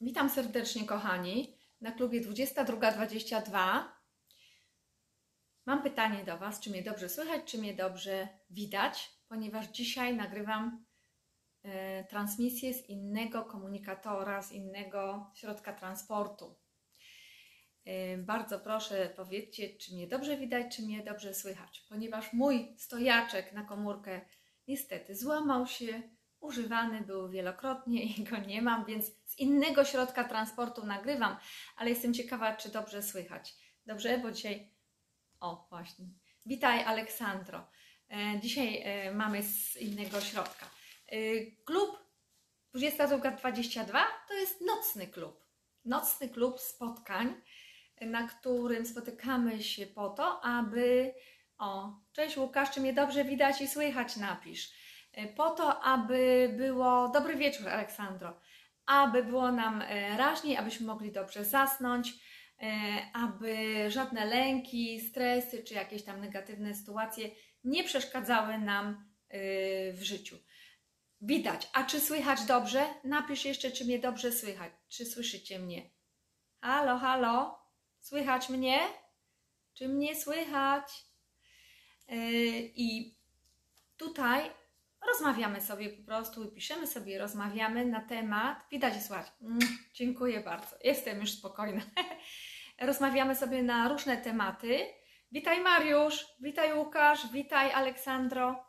Witam serdecznie, kochani, na klubie 22.22. Mam pytanie do Was, czy mnie dobrze słychać, czy mnie dobrze widać, ponieważ dzisiaj nagrywam e, transmisję z innego komunikatora, z innego środka transportu. E, bardzo proszę, powiedzcie, czy mnie dobrze widać, czy mnie dobrze słychać, ponieważ mój stojaczek na komórkę niestety złamał się, używany był wielokrotnie i go nie mam, więc z innego środka transportu nagrywam, ale jestem ciekawa, czy dobrze słychać. Dobrze, bo dzisiaj. O, właśnie. Witaj, Aleksandro. E, Dzisiaj e, mamy z innego środka. E, Klub 22.22 to jest nocny klub. Nocny klub spotkań, na którym spotykamy się po to, aby. O, cześć Łukasz, czy mnie dobrze widać i słychać? Napisz. E, Po to, aby było. Dobry wieczór, Aleksandro. Aby było nam e, raźniej, abyśmy mogli dobrze zasnąć, e, aby żadne lęki, stresy czy jakieś tam negatywne sytuacje nie przeszkadzały nam w życiu. Widać. A czy słychać dobrze? Napisz jeszcze, czy mnie dobrze słychać. Czy słyszycie mnie? Halo, halo? Słychać mnie? Czy mnie słychać? I tutaj rozmawiamy sobie po prostu piszemy sobie, rozmawiamy na temat. Widać i. Mm, dziękuję bardzo. Jestem już spokojna. rozmawiamy sobie na różne tematy. Witaj Mariusz, witaj Łukasz, witaj Aleksandro.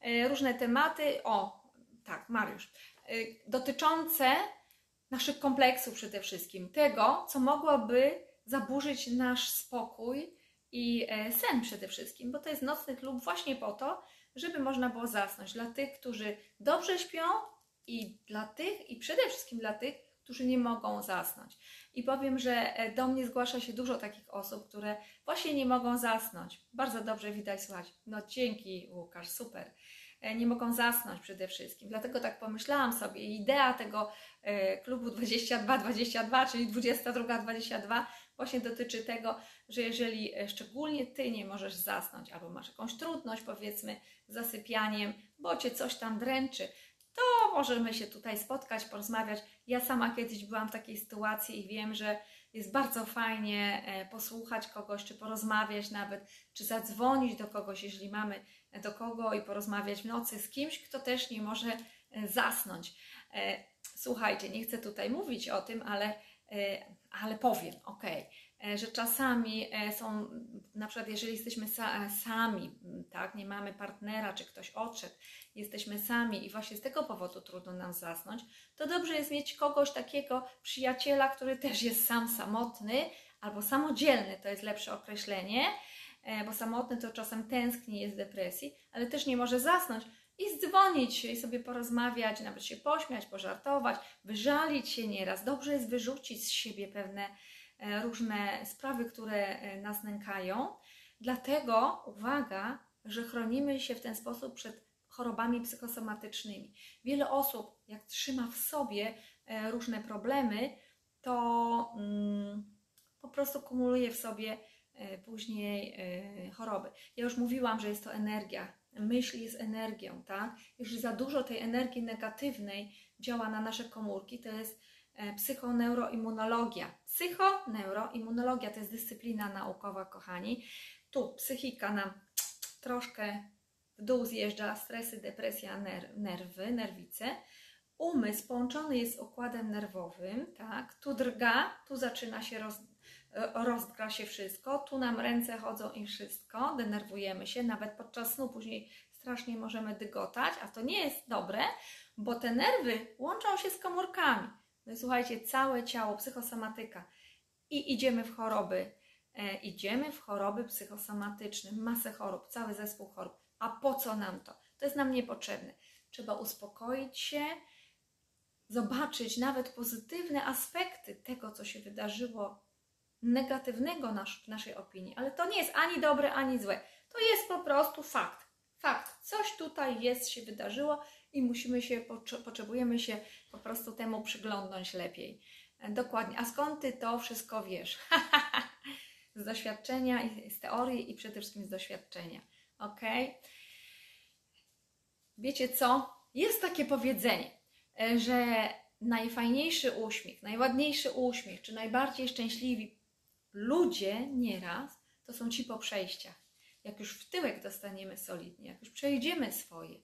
E, Różne tematy. O, tak, Mariusz. E, Dotyczące naszych kompleksów przede wszystkim. Tego, co mogłoby zaburzyć nasz spokój i e, sen przede wszystkim, bo to jest nocny klub właśnie po to, żeby można było zasnąć. Dla tych, którzy dobrze śpią i dla tych, i przede wszystkim dla tych, którzy nie mogą zasnąć. I powiem, że e, do mnie zgłasza się dużo takich osób, które właśnie nie mogą zasnąć. Bardzo dobrze widać, słuchać. No dzięki Łukasz, super. E, Nie mogą zasnąć przede wszystkim. Dlatego tak pomyślałam sobie, idea tego e, klubu 22-22, czyli 22-22, właśnie dotyczy tego, że jeżeli e, szczególnie Ty nie możesz zasnąć, albo masz jakąś trudność, powiedzmy, z zasypianiem, bo Cię coś tam dręczy, to możemy się tutaj spotkać, porozmawiać. Ja sama kiedyś byłam w takiej sytuacji i wiem, że jest bardzo fajnie e, posłuchać kogoś, czy porozmawiać nawet, czy zadzwonić do kogoś, jeżeli mamy do kogo i porozmawiać w nocy z kimś, kto też nie może e, zasnąć. E, Słuchajcie, nie chcę tutaj mówić o tym, ale, e, ale powiem, ok, że czasami e, są, na przykład jeżeli jesteśmy sa, sami, tak, nie mamy partnera, czy ktoś odszedł, jesteśmy sami i właśnie z tego powodu trudno nam zasnąć, to dobrze jest mieć kogoś takiego przyjaciela, który też jest sam samotny albo samodzielny, to jest lepsze określenie, e, bo samotny to czasem tęskni, jest w depresji, ale też nie może zasnąć i zdzwonić się i sobie porozmawiać, nawet się pośmiać, pożartować, wyżalić się nieraz. Dobrze jest wyrzucić z siebie pewne e, różne sprawy, które e, nas nękają. Dlatego uwaga, że chronimy się w ten sposób przed chorobami psychosomatycznymi. Wiele osób, jak trzyma w sobie e, różne problemy, to mm, po prostu kumuluje w sobie później choroby. Ja już mówiłam, że jest to energia. Myśl jest energią, tak? Jeżeli za dużo tej energii negatywnej działa na nasze komórki, to jest e, psychoneuroimmunologia. Psychoneuroimmunologia to jest dyscyplina naukowa, kochani. Tu psychika nam troszkę w dół zjeżdża, stresy, depresja, ner- nerwy, nerwice. Umysł połączony jest z układem nerwowym, tak? Tu drga, tu zaczyna się roz, e, rozdgra się wszystko, tu nam ręce chodzą i wszystko, denerwujemy się, nawet podczas snu później strasznie możemy dygotać, a to nie jest dobre, bo te nerwy łączą się z komórkami. No i słuchajcie, całe ciało, psychosomatyka i idziemy w choroby, e, idziemy w choroby psychosomatyczne, masę chorób, cały zespół chorób. A po co nam to? To jest nam niepotrzebne. Trzeba uspokoić się, zobaczyć nawet pozytywne aspekty tego, co się wydarzyło, negatywnego nasz, naszej opinii, ale to nie jest ani dobre, ani złe. To jest po prostu fakt. Fakt. Coś tutaj jest, się wydarzyło i musimy się, potrze- potrzebujemy się po prostu temu przyglądnąć lepiej. E, Dokładnie. A skąd ty to wszystko wiesz? z doświadczenia, z teorii i przede wszystkim z doświadczenia. Ok? Wiecie co? Jest takie powiedzenie, e, że najfajniejszy uśmiech, najładniejszy uśmiech, czy najbardziej szczęśliwi ludzie nieraz to są ci po przejściach. Jak już w tyłek dostaniemy solidnie, jak już przejdziemy swoje,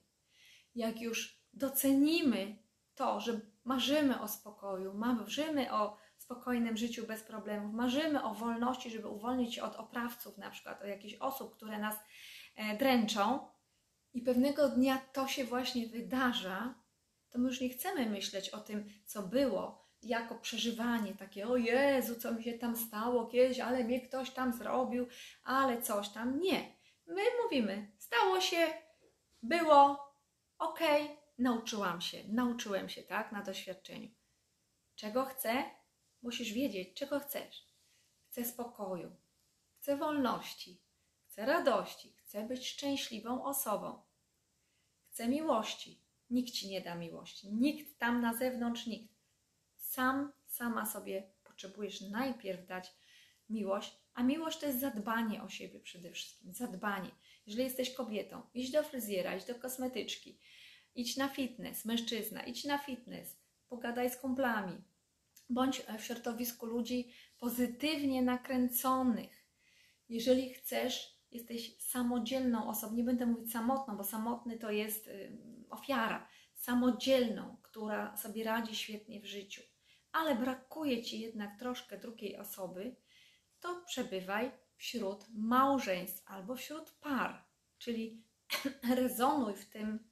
jak już docenimy to, że marzymy o spokoju, marzymy o spokojnym życiu bez problemów, marzymy o wolności, żeby uwolnić się od oprawców, na przykład, o jakichś osób, które nas e, dręczą, i pewnego dnia to się właśnie wydarza, to my już nie chcemy myśleć o tym, co było, jako przeżywanie takie, o Jezu, co mi się tam stało kiedyś, ale mnie ktoś tam zrobił, ale coś tam. Nie. My mówimy, stało się, było, okay, nauczyłam się, nauczyłem się, tak, na doświadczeniu. Czego chcę? Musisz wiedzieć, czego chcesz. Chcę spokoju, chcę wolności, chcę radości, chcę być szczęśliwą osobą. Chcę miłości. Nikt ci nie da miłości. Nikt tam na zewnątrz, nikt. Sam, sama sobie potrzebujesz najpierw dać miłość, a miłość to jest zadbanie o siebie przede wszystkim. Zadbanie. Jeżeli jesteś kobietą, idź do fryzjera, idź do kosmetyczki, idź na fitness, mężczyzna, idź na fitness, pogadaj z kumplami, bądź w środowisku ludzi pozytywnie nakręconych. Jeżeli chcesz, jesteś samodzielną osobą, nie będę mówić samotną, bo samotny to jest ofiara, samodzielną, która sobie radzi świetnie w życiu, ale brakuje ci jednak troszkę drugiej osoby, to przebywaj wśród małżeństw albo wśród par, czyli rezonuj w tym,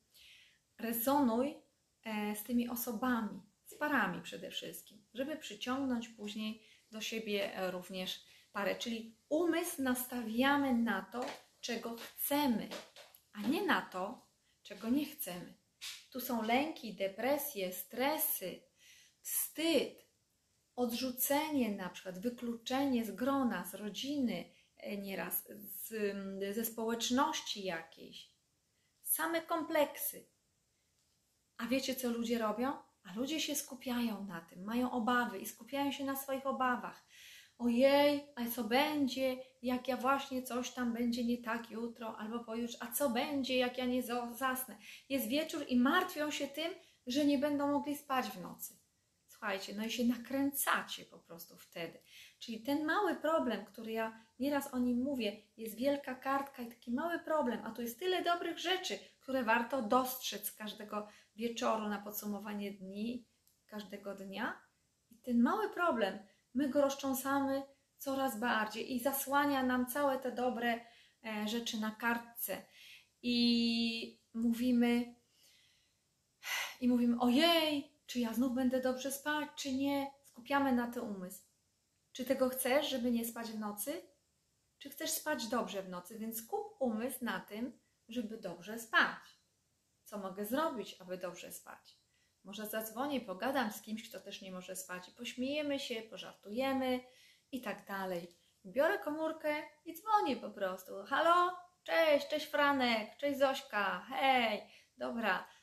rezonuj e, z tymi osobami, z parami przede wszystkim, żeby przyciągnąć później do siebie e, również parę, czyli umysł nastawiamy na to, czego chcemy, a nie na to, czego nie chcemy. Tu są lęki, depresje, stresy, wstyd, odrzucenie na przykład, wykluczenie z grona, z rodziny, e, nieraz z, ze społeczności jakiejś. Same kompleksy. A wiecie, co ludzie robią? A ludzie się skupiają na tym, mają obawy i skupiają się na swoich obawach ojej, a co będzie, jak ja właśnie coś tam będzie nie tak jutro albo pojutrze, a co będzie, jak ja nie zasnę. Jest wieczór i martwią się tym, że nie będą mogli spać w nocy. Słuchajcie, no i się nakręcacie po prostu wtedy. Czyli ten mały problem, który ja nieraz o nim mówię, jest wielka kartka i taki mały problem, a tu jest tyle dobrych rzeczy, które warto dostrzec każdego wieczoru na podsumowanie dni, każdego dnia. I ten mały problem, my go rozcząsamy coraz bardziej i zasłania nam całe te dobre e, rzeczy na kartce. I mówimy, i mówimy, ojej, czy ja znów będę dobrze spać, czy nie? Skupiamy na ten umysł. Czy tego chcesz, żeby nie spać w nocy? Czy chcesz spać dobrze w nocy? Więc skup umysł na tym, żeby dobrze spać. Co mogę zrobić, aby dobrze spać? Może zadzwonię, pogadam z kimś, kto też nie może spać i pośmiejemy się, pożartujemy i tak dalej. Biorę komórkę i dzwonię po prostu. Halo? Cześć, cześć Franek, cześć Zośka, hej, dobra.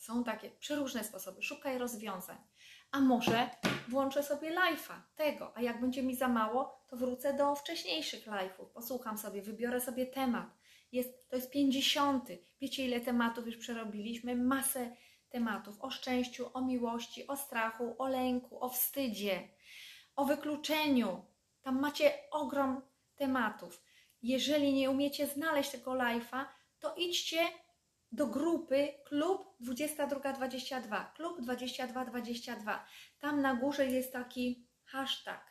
Są takie przeróżne sposoby, szukaj rozwiązań. A może włączę sobie live'a tego, a jak będzie mi za mało, to wrócę do wcześniejszych live'ów, posłucham sobie, wybiorę sobie temat. Jest, to jest 50. Wiecie, ile tematów już przerobiliśmy? Masę tematów o szczęściu, o miłości, o strachu, o lęku, o wstydzie, o wykluczeniu. Tam macie ogrom tematów. Jeżeli nie umiecie znaleźć tego live'a, to idźcie do grupy Klub 2222. Klub 2222. Tam na górze jest taki hashtag.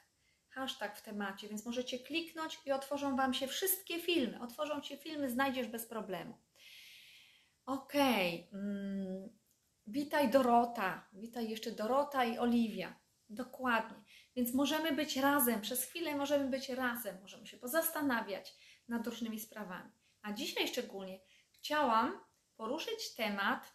Hashtag w temacie, więc możecie kliknąć i otworzą Wam się wszystkie filmy. Otworzą Ci filmy, znajdziesz bez problemu. Okay. Mm, Witaj Dorota, witaj jeszcze Dorota i Oliwia. Dokładnie. Więc możemy być razem, przez chwilę możemy być razem, możemy się pozastanawiać nad różnymi sprawami. A dzisiaj szczególnie chciałam poruszyć temat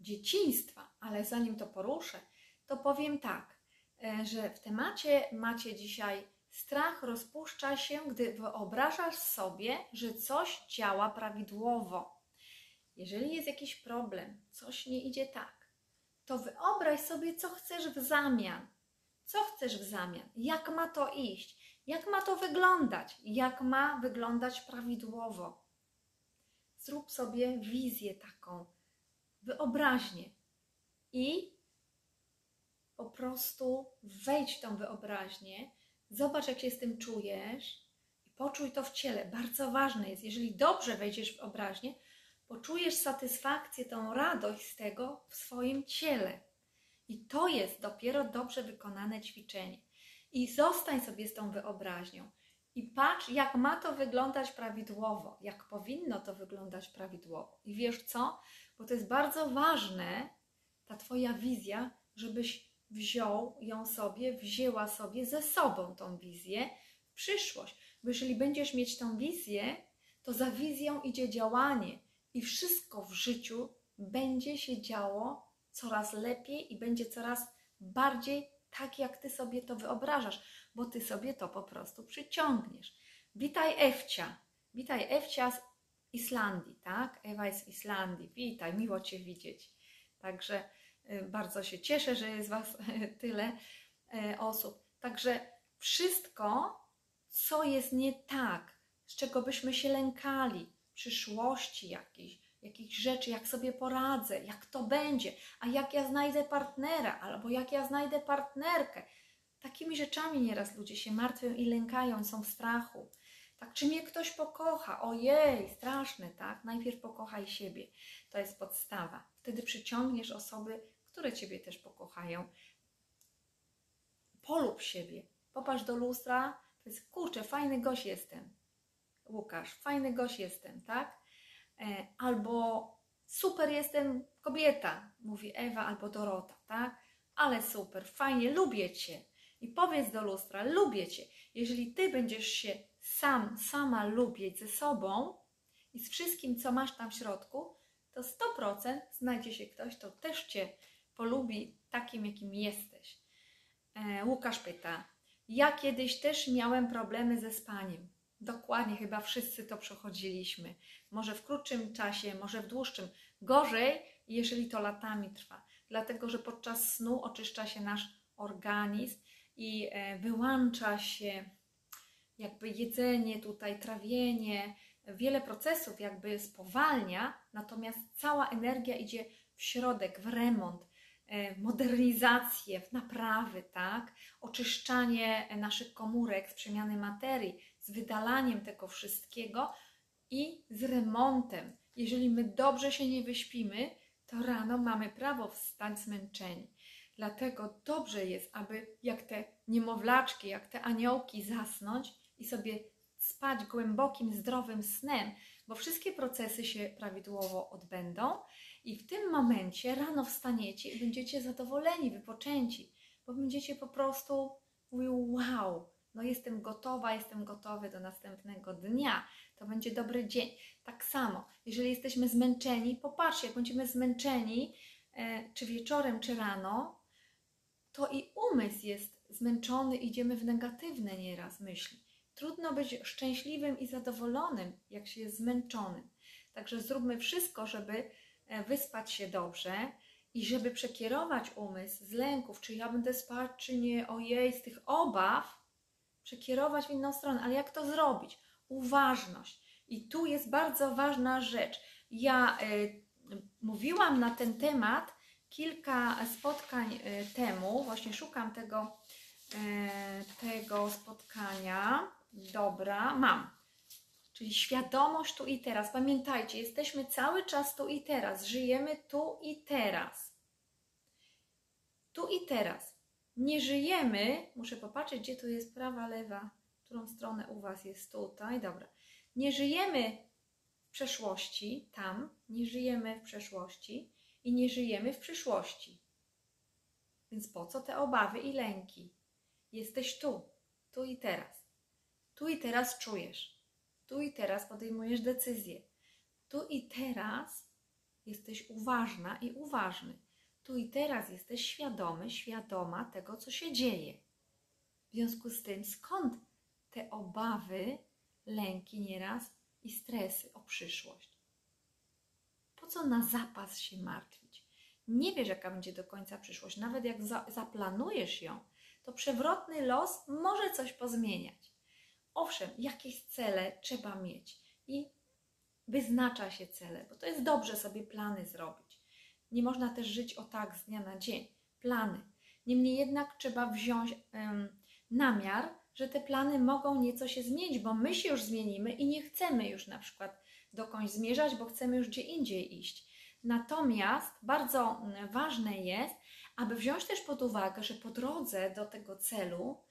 dzieciństwa, ale zanim to poruszę, to powiem tak, e, że w temacie macie dzisiaj strach rozpuszcza się, gdy wyobrażasz sobie, że coś działa prawidłowo. Jeżeli jest jakiś problem, coś nie idzie tak, to wyobraź sobie, co chcesz w zamian. Co chcesz w zamian? Jak ma to iść? Jak ma to wyglądać? Jak ma wyglądać prawidłowo? Zrób sobie wizję taką, wyobraźnię. i po prostu wejdź w tą wyobraźnię, zobacz, jak się z tym czujesz i poczuj to w ciele. Bardzo ważne jest, jeżeli dobrze wejdziesz w wyobraźnię, poczujesz satysfakcję, tą radość z tego w swoim ciele. I to jest dopiero dobrze wykonane ćwiczenie. I zostań sobie z tą wyobraźnią. I patrz, jak ma to wyglądać prawidłowo, jak powinno to wyglądać prawidłowo. I wiesz co? Bo to jest bardzo ważne, ta Twoja wizja, żebyś wziął ją sobie, wzięła sobie ze sobą tą wizję w przyszłość. Bo jeżeli będziesz mieć tą wizję, to za wizją idzie działanie i wszystko w życiu będzie się działo coraz lepiej i będzie coraz bardziej tak, jak ty sobie to wyobrażasz, bo ty sobie to po prostu przyciągniesz. Witaj Ewcia. Witaj Ewcia z Islandii, tak? Ewa jest z Islandii. Witaj, miło Cię widzieć. Także y, bardzo się cieszę, że jest Was tyle y, osób. Także wszystko, co jest nie tak, z czego byśmy się lękali, przyszłości jakiejś, jakichś rzeczy, jak sobie poradzę, jak to będzie, a jak ja znajdę partnera, albo jak ja znajdę partnerkę. Takimi rzeczami nieraz ludzie się martwią i lękają, są w strachu. Tak, czy mnie ktoś pokocha? Ojej, straszne, tak? Najpierw pokochaj siebie. To jest podstawa. Wtedy przyciągniesz osoby, które ciebie też pokochają. Polub siebie. Popatrz do lustra, to jest kurczę, fajny gość jestem. Łukasz, fajny gość jestem, tak? E, albo super jestem kobieta, mówi Ewa albo Dorota, tak? Ale super, fajnie, lubię cię. I powiedz do lustra, lubię cię. Jeżeli ty będziesz się sam, sama lubić ze sobą i z wszystkim, co masz tam w środku, to 100% znajdzie się ktoś, kto też cię polubi takim, jakim jesteś. E, Łukasz pyta, ja kiedyś też miałem problemy ze spaniem. Dokładnie, chyba wszyscy to przechodziliśmy. Może w krótszym czasie, może w dłuższym. Gorzej, jeżeli to latami trwa. Dlatego, że podczas snu oczyszcza się nasz organizm i e, wyłącza się jakby jedzenie tutaj, trawienie, wiele procesów jakby spowalnia, natomiast cała energia idzie w środek, w remont, e, modernizację, w naprawy, tak? Oczyszczanie naszych komórek z przemiany materii, z wydalaniem tego wszystkiego i z remontem. Jeżeli my dobrze się nie wyśpimy, to rano mamy prawo wstać zmęczeni. Dlatego dobrze jest, aby jak te niemowlaczki, jak te aniołki zasnąć i sobie spać głębokim, zdrowym snem, bo wszystkie procesy się prawidłowo odbędą i w tym momencie rano wstaniecie i będziecie zadowoleni, wypoczęci, bo będziecie po prostu mówić: Wow, no jestem gotowa, jestem gotowy do następnego dnia. To będzie dobry dzień. Tak samo, jeżeli jesteśmy zmęczeni, popatrzcie, jak będziemy zmęczeni, e, czy wieczorem, czy rano, to i umysł jest zmęczony, idziemy w negatywne nieraz myśli. Trudno być szczęśliwym i zadowolonym, jak się jest zmęczonym. Także zróbmy wszystko, żeby e, wyspać się dobrze i żeby przekierować umysł z lęków, czy ja będę spać, czy nie, ojej, z tych obaw, przekierować w inną stronę. Ale jak to zrobić? Uważność. I tu jest bardzo ważna rzecz. Ja y, mówiłam na ten temat kilka spotkań y, temu, właśnie szukam tego, y, tego spotkania. Dobra, mam. Czyli świadomość tu i teraz. Pamiętajcie, jesteśmy cały czas tu i teraz. Żyjemy tu i teraz. Tu i teraz. Nie żyjemy, muszę popatrzeć, gdzie tu jest prawa, lewa, którą stronę u Was jest tutaj. Dobra. Nie żyjemy w przeszłości, tam, nie żyjemy w przeszłości i nie żyjemy w przyszłości. Więc po co te obawy i lęki? Jesteś tu, tu i teraz. Tu i teraz czujesz. Tu i teraz podejmujesz decyzję. Tu i teraz jesteś uważna i uważny. Tu i teraz jesteś świadomy, świadoma tego, co się dzieje. W związku z tym, skąd te obawy, lęki nieraz i stresy o przyszłość? Po co na zapas się martwić? Nie wiesz, jaka będzie do końca przyszłość. Nawet jak za, zaplanujesz ją, to przewrotny los może coś pozmieniać. Owszem, jakieś cele trzeba mieć i wyznacza się cele, bo to jest dobrze sobie plany zrobić. Nie można też żyć o tak z dnia na dzień. Plany. Niemniej jednak trzeba wziąć um, namiar, że te plany mogą nieco się zmienić, bo my się już zmienimy i nie chcemy już na przykład dokądś zmierzać, bo chcemy już gdzie indziej iść. Natomiast bardzo ważne jest, aby wziąć też pod uwagę, że po drodze do tego celu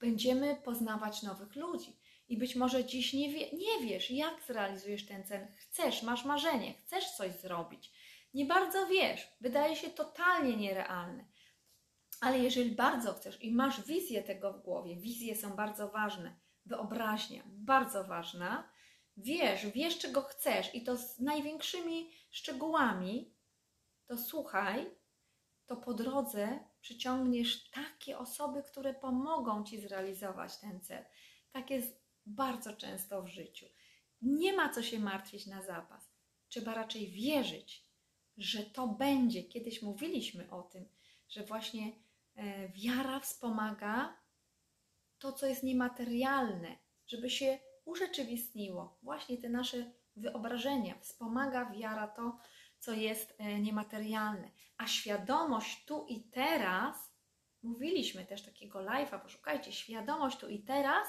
będziemy poznawać nowych ludzi. I być może dziś nie, wie, nie wiesz, jak zrealizujesz ten cel. Chcesz, masz marzenie, chcesz coś zrobić. Nie bardzo wiesz, wydaje się totalnie nierealne. Ale jeżeli bardzo chcesz i masz wizję tego w głowie, wizje są bardzo ważne, wyobraźnia bardzo ważna, wiesz, wiesz czego chcesz i to z największymi szczegółami, to słuchaj, to po drodze przyciągniesz takie osoby, które pomogą ci zrealizować ten cel. Tak jest bardzo często w życiu. Nie ma co się martwić na zapas. Trzeba raczej wierzyć, że to będzie. Kiedyś mówiliśmy o tym, że właśnie e, wiara wspomaga to, co jest niematerialne, żeby się urzeczywistniło. Właśnie te nasze wyobrażenia. Wspomaga wiara to, co jest e, niematerialne. A świadomość tu i teraz, mówiliśmy też takiego live'a, poszukajcie, świadomość tu i teraz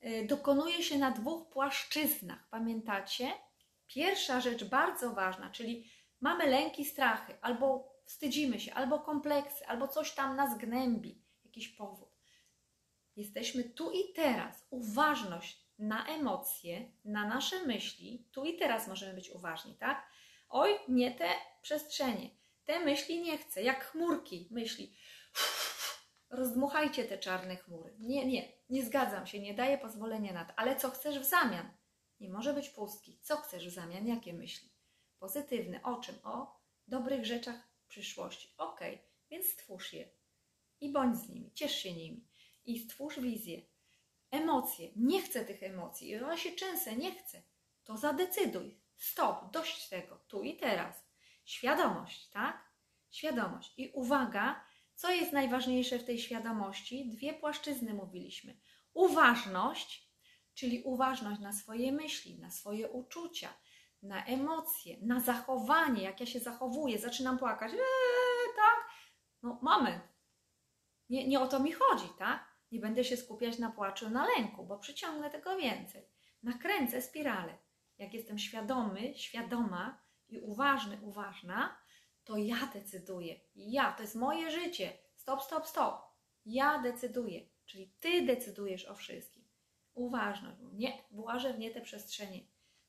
e, dokonuje się na dwóch płaszczyznach. Pamiętacie? Pierwsza rzecz bardzo ważna, czyli mamy lęki, strachy, albo wstydzimy się, albo kompleksy, albo coś tam nas gnębi, jakiś powód. Jesteśmy tu i teraz. Uważność na emocje, na nasze myśli. Tu i teraz możemy być uważni, tak? Oj, nie te przestrzenie. Te myśli nie chcę, jak chmurki myśli. Rozdmuchajcie te czarne chmury. Nie, nie, nie zgadzam się, nie daję pozwolenia na to. Ale co chcesz w zamian? Nie może być pustki. Co chcesz w zamian? Jakie myśli? Pozytywne. O czym? O dobrych rzeczach przyszłości. Ok, więc stwórz je i bądź z nimi, ciesz się nimi i stwórz wizję. Emocje. Nie chcę tych emocji. One się często nie chcę. To zadecyduj. Stop, dość tego, tu i teraz. Świadomość, tak? Świadomość. I uwaga, co jest najważniejsze w tej świadomości? Dwie płaszczyzny mówiliśmy. Uważność, czyli uważność na swoje myśli, na swoje uczucia, na emocje, na zachowanie, jak ja się zachowuję, zaczynam płakać, eee, tak? No, moment. Nie, nie o to mi chodzi, tak? Nie będę się skupiać na płaczu, na lęku, bo przyciągnę tego więcej. Nakręcę spiralę jak jestem świadomy, świadoma i uważny, uważna, to ja decyduję. Ja, to jest moje życie. Stop, stop, stop. Ja decyduję. Czyli ty decydujesz o wszystkim. Uważność. Nie, włażę w nie te przestrzenie.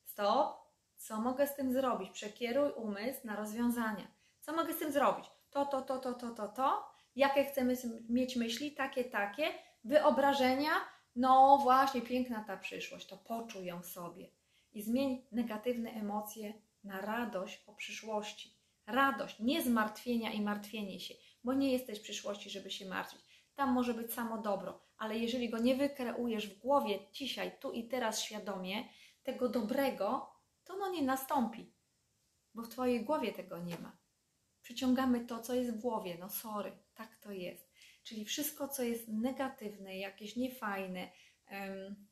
Stop. Co mogę z tym zrobić? Przekieruj umysł na rozwiązania. Co mogę z tym zrobić? To, to, to, to, to, to, to. Jakie chcemy mieć myśli? Takie, takie. Wyobrażenia? No właśnie, piękna ta przyszłość. To poczuj ją sobie i zmień negatywne emocje na radość o przyszłości. Radość, nie zmartwienia i martwienie się, bo nie jesteś w przyszłości, żeby się martwić. Tam może być samo dobro, ale jeżeli go nie wykreujesz w głowie dzisiaj, tu i teraz świadomie, tego dobrego, to no nie nastąpi, bo w Twojej głowie tego nie ma. Przyciągamy to, co jest w głowie, no sorry, tak to jest. Czyli wszystko, co jest negatywne, jakieś niefajne, um,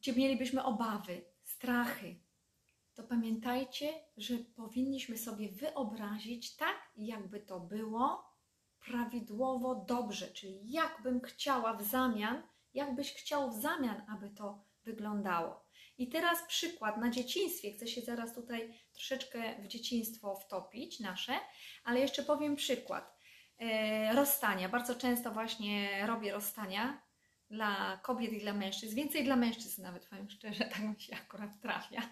gdzie mielibyśmy obawy, strachy, to pamiętajcie, że powinniśmy sobie wyobrazić tak, jakby to było prawidłowo dobrze, czyli jakbym chciała w zamian, jakbyś chciał w zamian, aby to wyglądało. I teraz przykład na dzieciństwie. Chcę się zaraz tutaj troszeczkę w dzieciństwo wtopić nasze, ale jeszcze powiem przykład. E, rozstania. Bardzo często właśnie robię rozstania dla kobiet i dla mężczyzn, więcej dla mężczyzn nawet, powiem szczerze, tak mi się akurat trafia,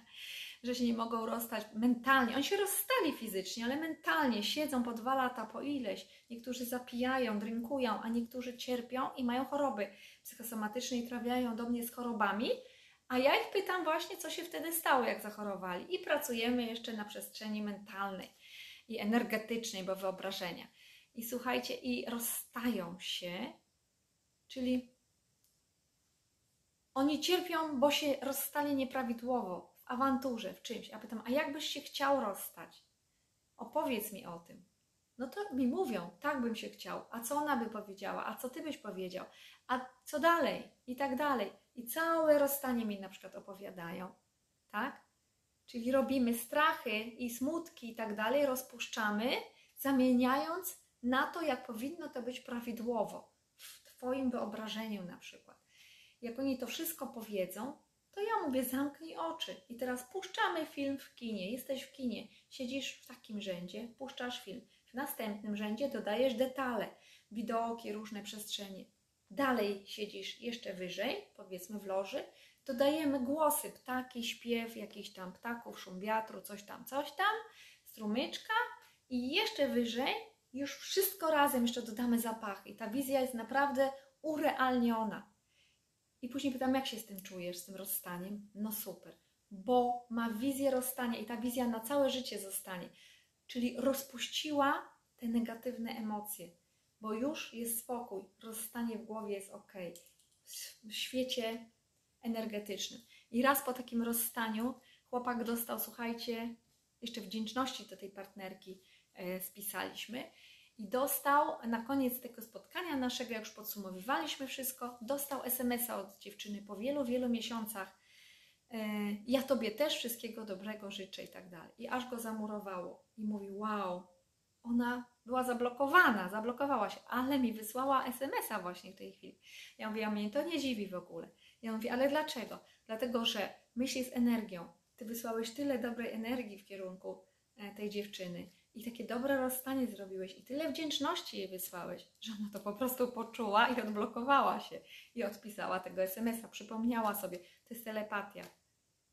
że się nie mogą rozstać mentalnie. Oni się rozstali fizycznie, ale mentalnie siedzą po dwa lata, po ileś. Niektórzy zapijają, drinkują, a niektórzy cierpią i mają choroby psychosomatyczne i trafiają do mnie z chorobami. A ja ich pytam właśnie, co się wtedy stało, jak zachorowali. I pracujemy jeszcze na przestrzeni mentalnej i energetycznej, bo wyobrażenia. I słuchajcie, i rozstają się, czyli oni cierpią, bo się rozstali nieprawidłowo, w awanturze, w czymś. A pytam, a jak byś się chciał rozstać? Opowiedz mi o tym. No to mi mówią, tak bym się chciał. A co ona by powiedziała? A co ty byś powiedział? A co dalej? I tak dalej. I całe rozstanie mi na przykład opowiadają. Tak? Czyli robimy strachy i smutki i tak dalej, rozpuszczamy, zamieniając na to, jak powinno to być prawidłowo, w Twoim wyobrażeniu na przykład. Jak oni to wszystko powiedzą, to ja mówię, zamknij oczy. I teraz puszczamy film w kinie. Jesteś w kinie, siedzisz w takim rzędzie, puszczasz film. W następnym rzędzie dodajesz detale, widoki, różne przestrzenie. Dalej siedzisz jeszcze wyżej, powiedzmy w loży, dodajemy głosy, ptaki, śpiew, jakichś tam ptaków, szum wiatru, coś tam, coś tam, strumyczka i jeszcze wyżej już wszystko razem jeszcze dodamy zapachy. I ta wizja jest naprawdę urealniona. I później pytam, jak się z tym czujesz, z tym rozstaniem? No super, bo ma wizję rozstania i ta wizja na całe życie zostanie. Czyli rozpuściła te negatywne emocje, bo już jest spokój, rozstanie w głowie jest ok. W świecie energetycznym. I raz po takim rozstaniu chłopak dostał, słuchajcie, jeszcze wdzięczności do tej partnerki e, spisaliśmy. I dostał na koniec tego spotkania naszego, jak już podsumowywaliśmy wszystko, dostał SMS-a od dziewczyny po wielu, wielu miesiącach. E, ja Tobie też wszystkiego dobrego życzę i tak dalej. I aż go zamurowało. I mówi, wow, ona była zablokowana, zablokowała się, ale mi wysłała SMS-a właśnie w tej chwili. Ja mówię, a mnie to nie dziwi w ogóle. Ja mówię, ale dlaczego? Dlatego, że myśl jest energią. Ty wysłałeś tyle dobrej energii w kierunku e, tej dziewczyny i takie dobre rozstanie zrobiłeś i tyle wdzięczności jej wysłałeś, że ona to po prostu poczuła i odblokowała się i odpisała tego SMS-a, przypomniała sobie. To jest telepatia.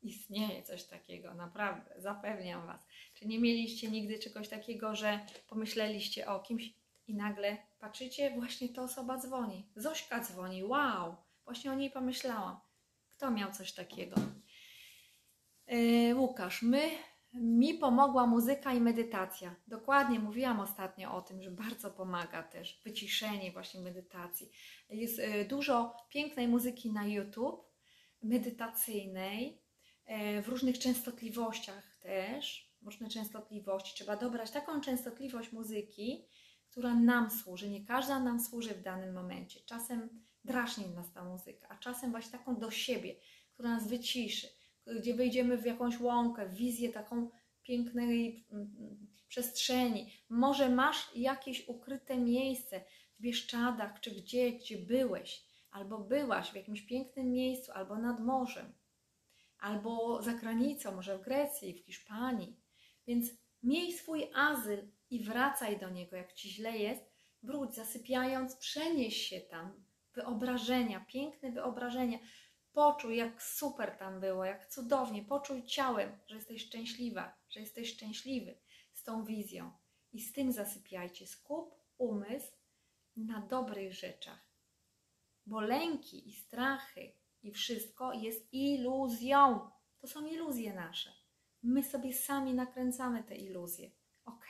Istnieje coś takiego, naprawdę, zapewniam Was. Czy nie mieliście nigdy czegoś takiego, że pomyśleliście o kimś i nagle patrzycie, właśnie ta osoba dzwoni. Zośka dzwoni, wow, właśnie o niej pomyślałam. Kto miał coś takiego? Yy, Łukasz, my mi pomogła muzyka i medytacja. Dokładnie mówiłam ostatnio o tym, że bardzo pomaga też wyciszenie właśnie medytacji. Jest y, dużo pięknej muzyki na YouTube, medytacyjnej, w różnych częstotliwościach też, różne częstotliwości. Trzeba dobrać taką częstotliwość muzyki, która nam służy. Nie każda nam służy w danym momencie. Czasem drażni nas ta muzyka, a czasem właśnie taką do siebie, która nas wyciszy gdzie wejdziemy w jakąś łąkę, wizję taką pięknej mm, przestrzeni. Może masz jakieś ukryte miejsce w Bieszczadach, czy gdzie, gdzie byłeś, albo byłaś w jakimś pięknym miejscu, albo nad morzem, albo za granicą, może w Grecji, w Hiszpanii. Więc miej swój azyl i wracaj do niego, jak ci źle jest. Wróć, zasypiając, przenieś się tam. Wyobrażenia, piękne wyobrażenia. Poczuj, jak super tam było, jak cudownie. Poczuj ciałem, że jesteś szczęśliwa, że jesteś szczęśliwy z tą wizją. I z tym zasypiajcie. Skup umysł na dobrych rzeczach. Bo lęki i strachy i wszystko jest iluzją. To są iluzje nasze. My sobie sami nakręcamy te iluzje. Ok?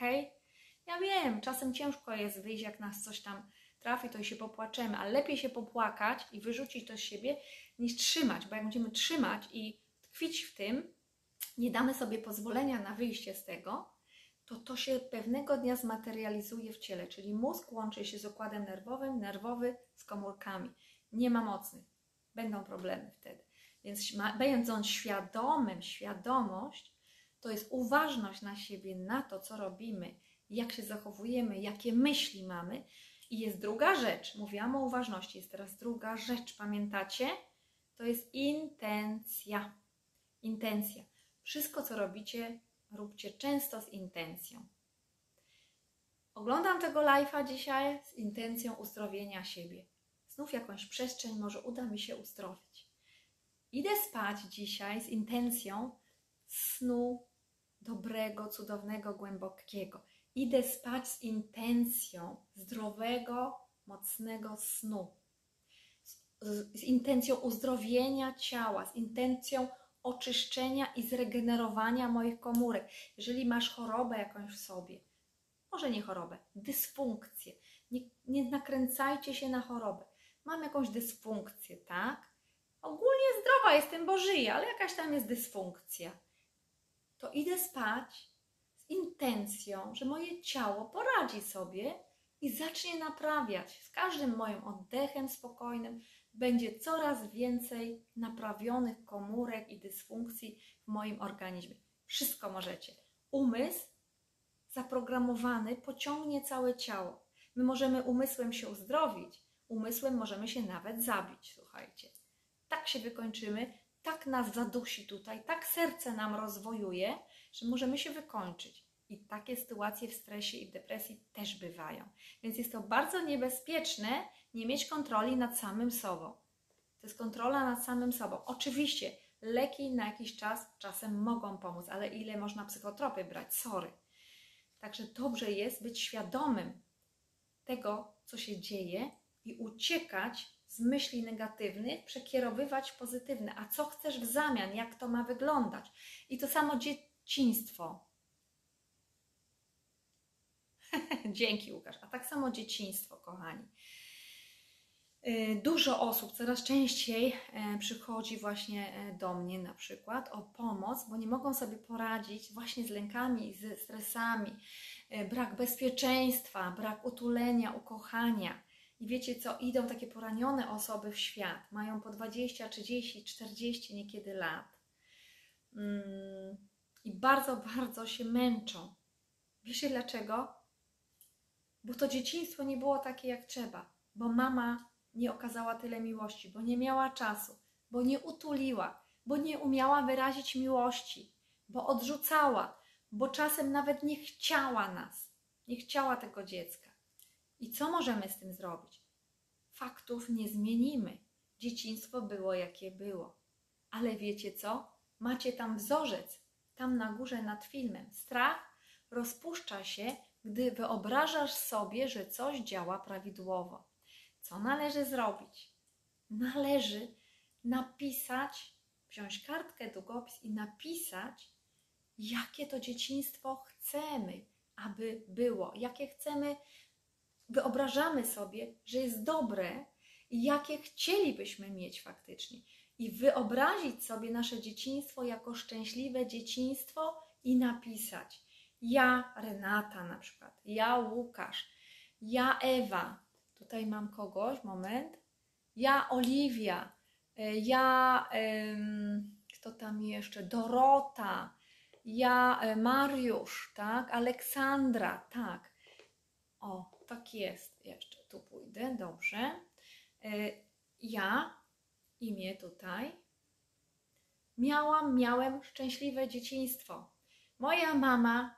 Ja wiem, czasem ciężko jest wyjść, jak nas coś tam trafi, to i się popłaczemy, ale lepiej się popłakać i wyrzucić to z siebie, niż trzymać, bo jak będziemy trzymać i tkwić w tym, nie damy sobie pozwolenia na wyjście z tego, to to się pewnego dnia zmaterializuje w ciele, czyli mózg łączy się z układem nerwowym, nerwowy z komórkami. Nie ma mocnych, będą problemy wtedy. Więc będąc świadomym, świadomość to jest uważność na siebie, na to, co robimy, jak się zachowujemy, jakie myśli mamy, i jest druga rzecz, mówiłam o uważności, jest teraz druga rzecz, pamiętacie? To jest intencja. Intencja. Wszystko, co robicie, róbcie często z intencją. Oglądam tego live'a dzisiaj z intencją uzdrowienia siebie. Znów jakąś przestrzeń może uda mi się uzdrowić. Idę spać dzisiaj z intencją snu dobrego, cudownego, głębokiego. Idę spać z intencją zdrowego, mocnego snu, z, z, intencją uzdrowienia ciała, z intencją oczyszczenia i zregenerowania moich komórek. Jeżeli masz chorobę jakąś w sobie, może nie chorobę, dysfunkcję, nie, nie nakręcajcie się na chorobę. Mam jakąś dysfunkcję, tak? Ogólnie zdrowa jestem, bo żyję, ale jakaś tam jest dysfunkcja. To idę spać intencją, że moje ciało poradzi sobie i zacznie naprawiać. Z każdym moim oddechem spokojnym będzie coraz więcej naprawionych komórek i dysfunkcji w moim organizmie. Wszystko możecie. Umysł zaprogramowany pociągnie całe ciało. My możemy umysłem się uzdrowić, umysłem możemy się nawet zabić, słuchajcie. Tak się wykończymy, tak nas zadusi tutaj, tak serce nam rozwojuje, że możemy się wykończyć. I takie sytuacje w stresie i w depresji też bywają. Więc jest to bardzo niebezpieczne nie mieć kontroli nad samym sobą. To jest kontrola nad samym sobą. Oczywiście leki na jakiś czas czasem mogą pomóc, ale ile można psychotropy brać? Sorry. Także dobrze jest być świadomym tego, co się dzieje i uciekać z myśli negatywnych, przekierowywać pozytywne. A co chcesz w zamian? Jak to ma wyglądać? I to samo dzieciństwo. Dzięki, Łukasz. A tak samo dzieciństwo, kochani. Y, dużo osób coraz częściej e, przychodzi właśnie e, do mnie na przykład o pomoc, bo nie mogą sobie poradzić właśnie z lękami, ze stresami, brak bezpieczeństwa, brak utulenia, ukochania. I wiecie co, idą takie poranione osoby w świat, mają po 20, 30, 40 niekiedy lat. Mm, I bardzo, bardzo się męczą. Wiecie dlaczego? Bo to dzieciństwo nie było takie jak trzeba, bo mama nie okazała tyle miłości, bo nie miała czasu, bo nie utuliła, bo nie umiała wyrazić miłości, bo odrzucała, bo czasem nawet nie chciała nas, nie chciała tego dziecka. I co możemy z tym zrobić? Faktów nie zmienimy. Dzieciństwo było jakie było. Ale wiecie co? Macie tam wzorzec, tam na górze nad filmem. Strach rozpuszcza się, gdy wyobrażasz sobie, że coś działa prawidłowo. Co należy zrobić? Należy napisać, wziąć kartkę, długopis i napisać, jakie to dzieciństwo chcemy, aby było, jakie chcemy, wyobrażamy sobie, że jest dobre i jakie chcielibyśmy mieć faktycznie. I wyobrazić sobie nasze dzieciństwo jako szczęśliwe dzieciństwo i napisać. Ja, Renata na przykład, ja, Łukasz, ja, Ewa, Tutaj mam kogoś, moment. Ja, Oliwia, e, ja, kto tam jeszcze? Dorota, ja, e, Mariusz, tak? Aleksandra, tak. O, tak jest. Jeszcze tu pójdę, dobrze. E, ja, imię tutaj. Miałam, miałem szczęśliwe dzieciństwo. Moja mama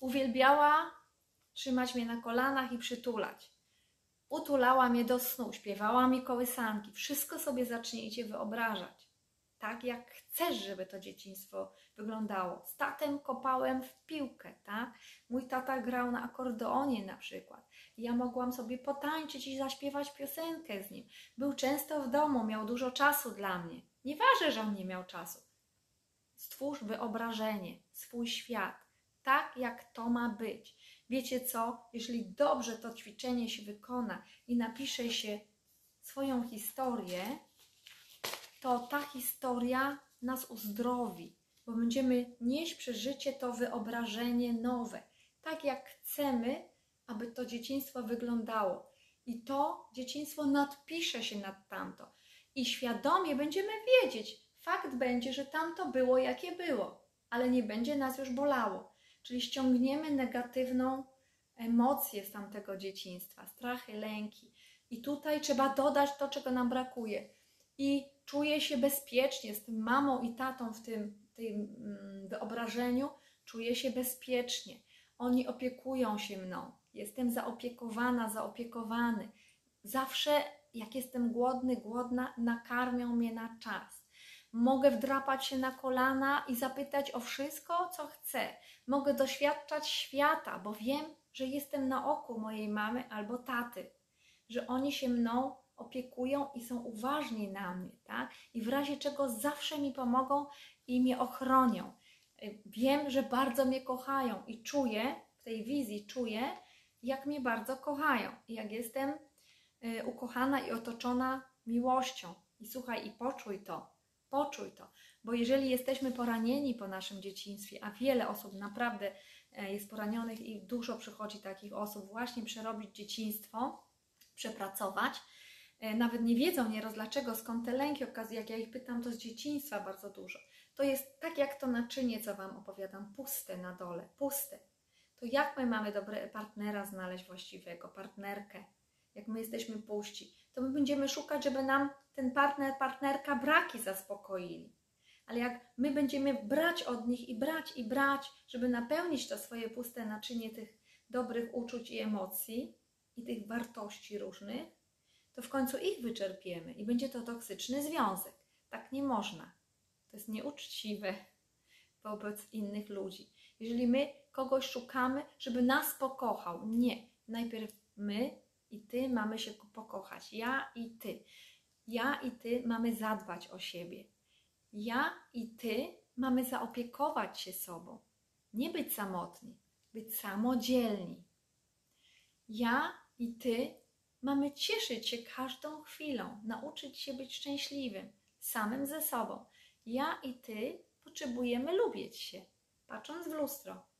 uwielbiała trzymać mnie na kolanach i przytulać. Utulała mnie do snu, śpiewała mi kołysanki. Wszystko sobie zacznijcie wyobrażać. Tak jak chcesz, żeby to dzieciństwo wyglądało. Z tatem kopałem w piłkę, tak? Mój tata grał na akordeonie na przykład. Ja mogłam sobie potańczyć i zaśpiewać piosenkę z nim. Był często w domu, miał dużo czasu dla mnie. Nieważne, że on nie miał czasu. Stwórz wyobrażenie, swój świat, tak jak to ma być. Wiecie co? Jeśli dobrze to ćwiczenie się wykona i napisze się swoją historię, to ta historia nas uzdrowi, bo będziemy nieść przez życie to wyobrażenie nowe, tak jak chcemy, aby to dzieciństwo wyglądało. I to dzieciństwo nadpisze się nad tamto. I świadomie będziemy wiedzieć, fakt będzie, że tamto było jakie było, ale nie będzie nas już bolało. Czyli ściągniemy negatywną emocję z tamtego dzieciństwa, strachy, lęki. I tutaj trzeba dodać to, czego nam brakuje. I czuję się bezpiecznie z tym mamą i tatą w tym, tym mm, wyobrażeniu, czuję się bezpiecznie. Oni opiekują się mną. Jestem zaopiekowana, zaopiekowany. Zawsze, jak jestem głodny, głodna, nakarmią mnie na czas. Mogę wdrapać się na kolana i zapytać o wszystko, co chcę. Mogę doświadczać świata, bo wiem, że jestem na oku mojej mamy albo taty, że oni się mną opiekują i są uważni na mnie, tak? I w razie czego zawsze mi pomogą i mnie ochronią. Wiem, że bardzo mnie kochają i czuję, w tej wizji czuję, jak mnie bardzo kochają jak jestem y, ukochana i otoczona miłością. I słuchaj, i poczuj to, Poczuj to, bo jeżeli jesteśmy poranieni po naszym dzieciństwie, a wiele osób naprawdę e, jest poranionych i dużo przychodzi takich osób, właśnie przerobić dzieciństwo, przepracować, e, nawet nie wiedzą nieraz dlaczego, skąd te lęki, jak ja ich pytam, to z dzieciństwa bardzo dużo. to jest tak jak to naczynie, co Wam opowiadam, puste na dole, puste. To jak my mamy dobre partnera znaleźć właściwego, partnerkę? Jak my jesteśmy puści, to my będziemy szukać, żeby nam ten partner, partnerka braki zaspokoili. Ale jak my będziemy brać od nich i brać i brać, żeby napełnić to swoje puste naczynie tych dobrych uczuć i emocji i tych wartości różnych, to w końcu ich wyczerpiemy i będzie to toksyczny związek. Tak nie można. To jest nieuczciwe wobec innych ludzi. Jeżeli my kogoś szukamy, żeby nas pokochał, nie. Najpierw my i ty mamy się pokochać. Ja i ty. Ja i ty mamy zadbać o siebie. Ja i ty mamy zaopiekować się sobą. Nie być samotni, być samodzielni. Ja i ty mamy cieszyć się każdą chwilą, nauczyć się być szczęśliwym, samym ze sobą. Ja i ty potrzebujemy lubić się, patrząc w lustro.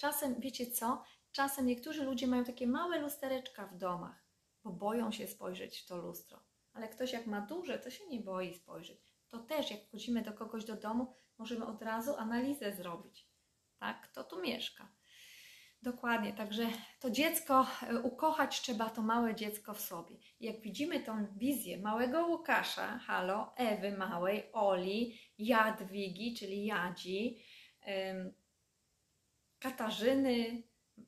Czasem, wiecie co? Czasem niektórzy ludzie mają takie małe lustereczka w domach, bo boją się spojrzeć w to lustro. Ale ktoś jak ma duże, to się nie boi spojrzeć. To też, jak wchodzimy do kogoś do domu, możemy od razu analizę zrobić. Tak, kto tu mieszka. Dokładnie, także to dziecko, e, ukochać trzeba to małe dziecko w sobie. Jak widzimy tą wizję małego Łukasza, halo, Ewy małej, Oli, Jadwigi, czyli Jadzi, Katarzyny,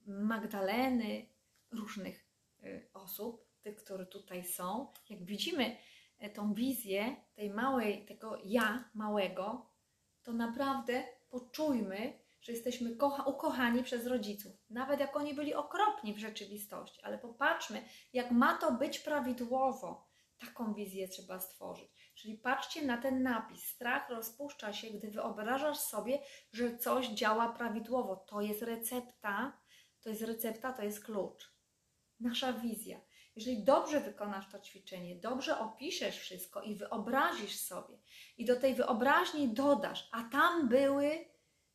Magdaleny, różnych y, osób, tych, które tutaj są, jak widzimy e, tą wizję tej małej, tego ja małego, to naprawdę poczujmy, że jesteśmy kocha, ukochani przez rodziców, nawet jak oni byli okropni w rzeczywistości, ale popatrzmy, jak ma to być prawidłowo. Taką wizję trzeba stworzyć. Czyli patrzcie na ten napis. Strach rozpuszcza się, gdy wyobrażasz sobie, że coś działa prawidłowo. To jest recepta to jest recepta, to jest klucz. Nasza wizja. Jeżeli dobrze wykonasz to ćwiczenie, dobrze opiszesz wszystko i wyobrazisz sobie, i do tej wyobraźni dodasz, a tam były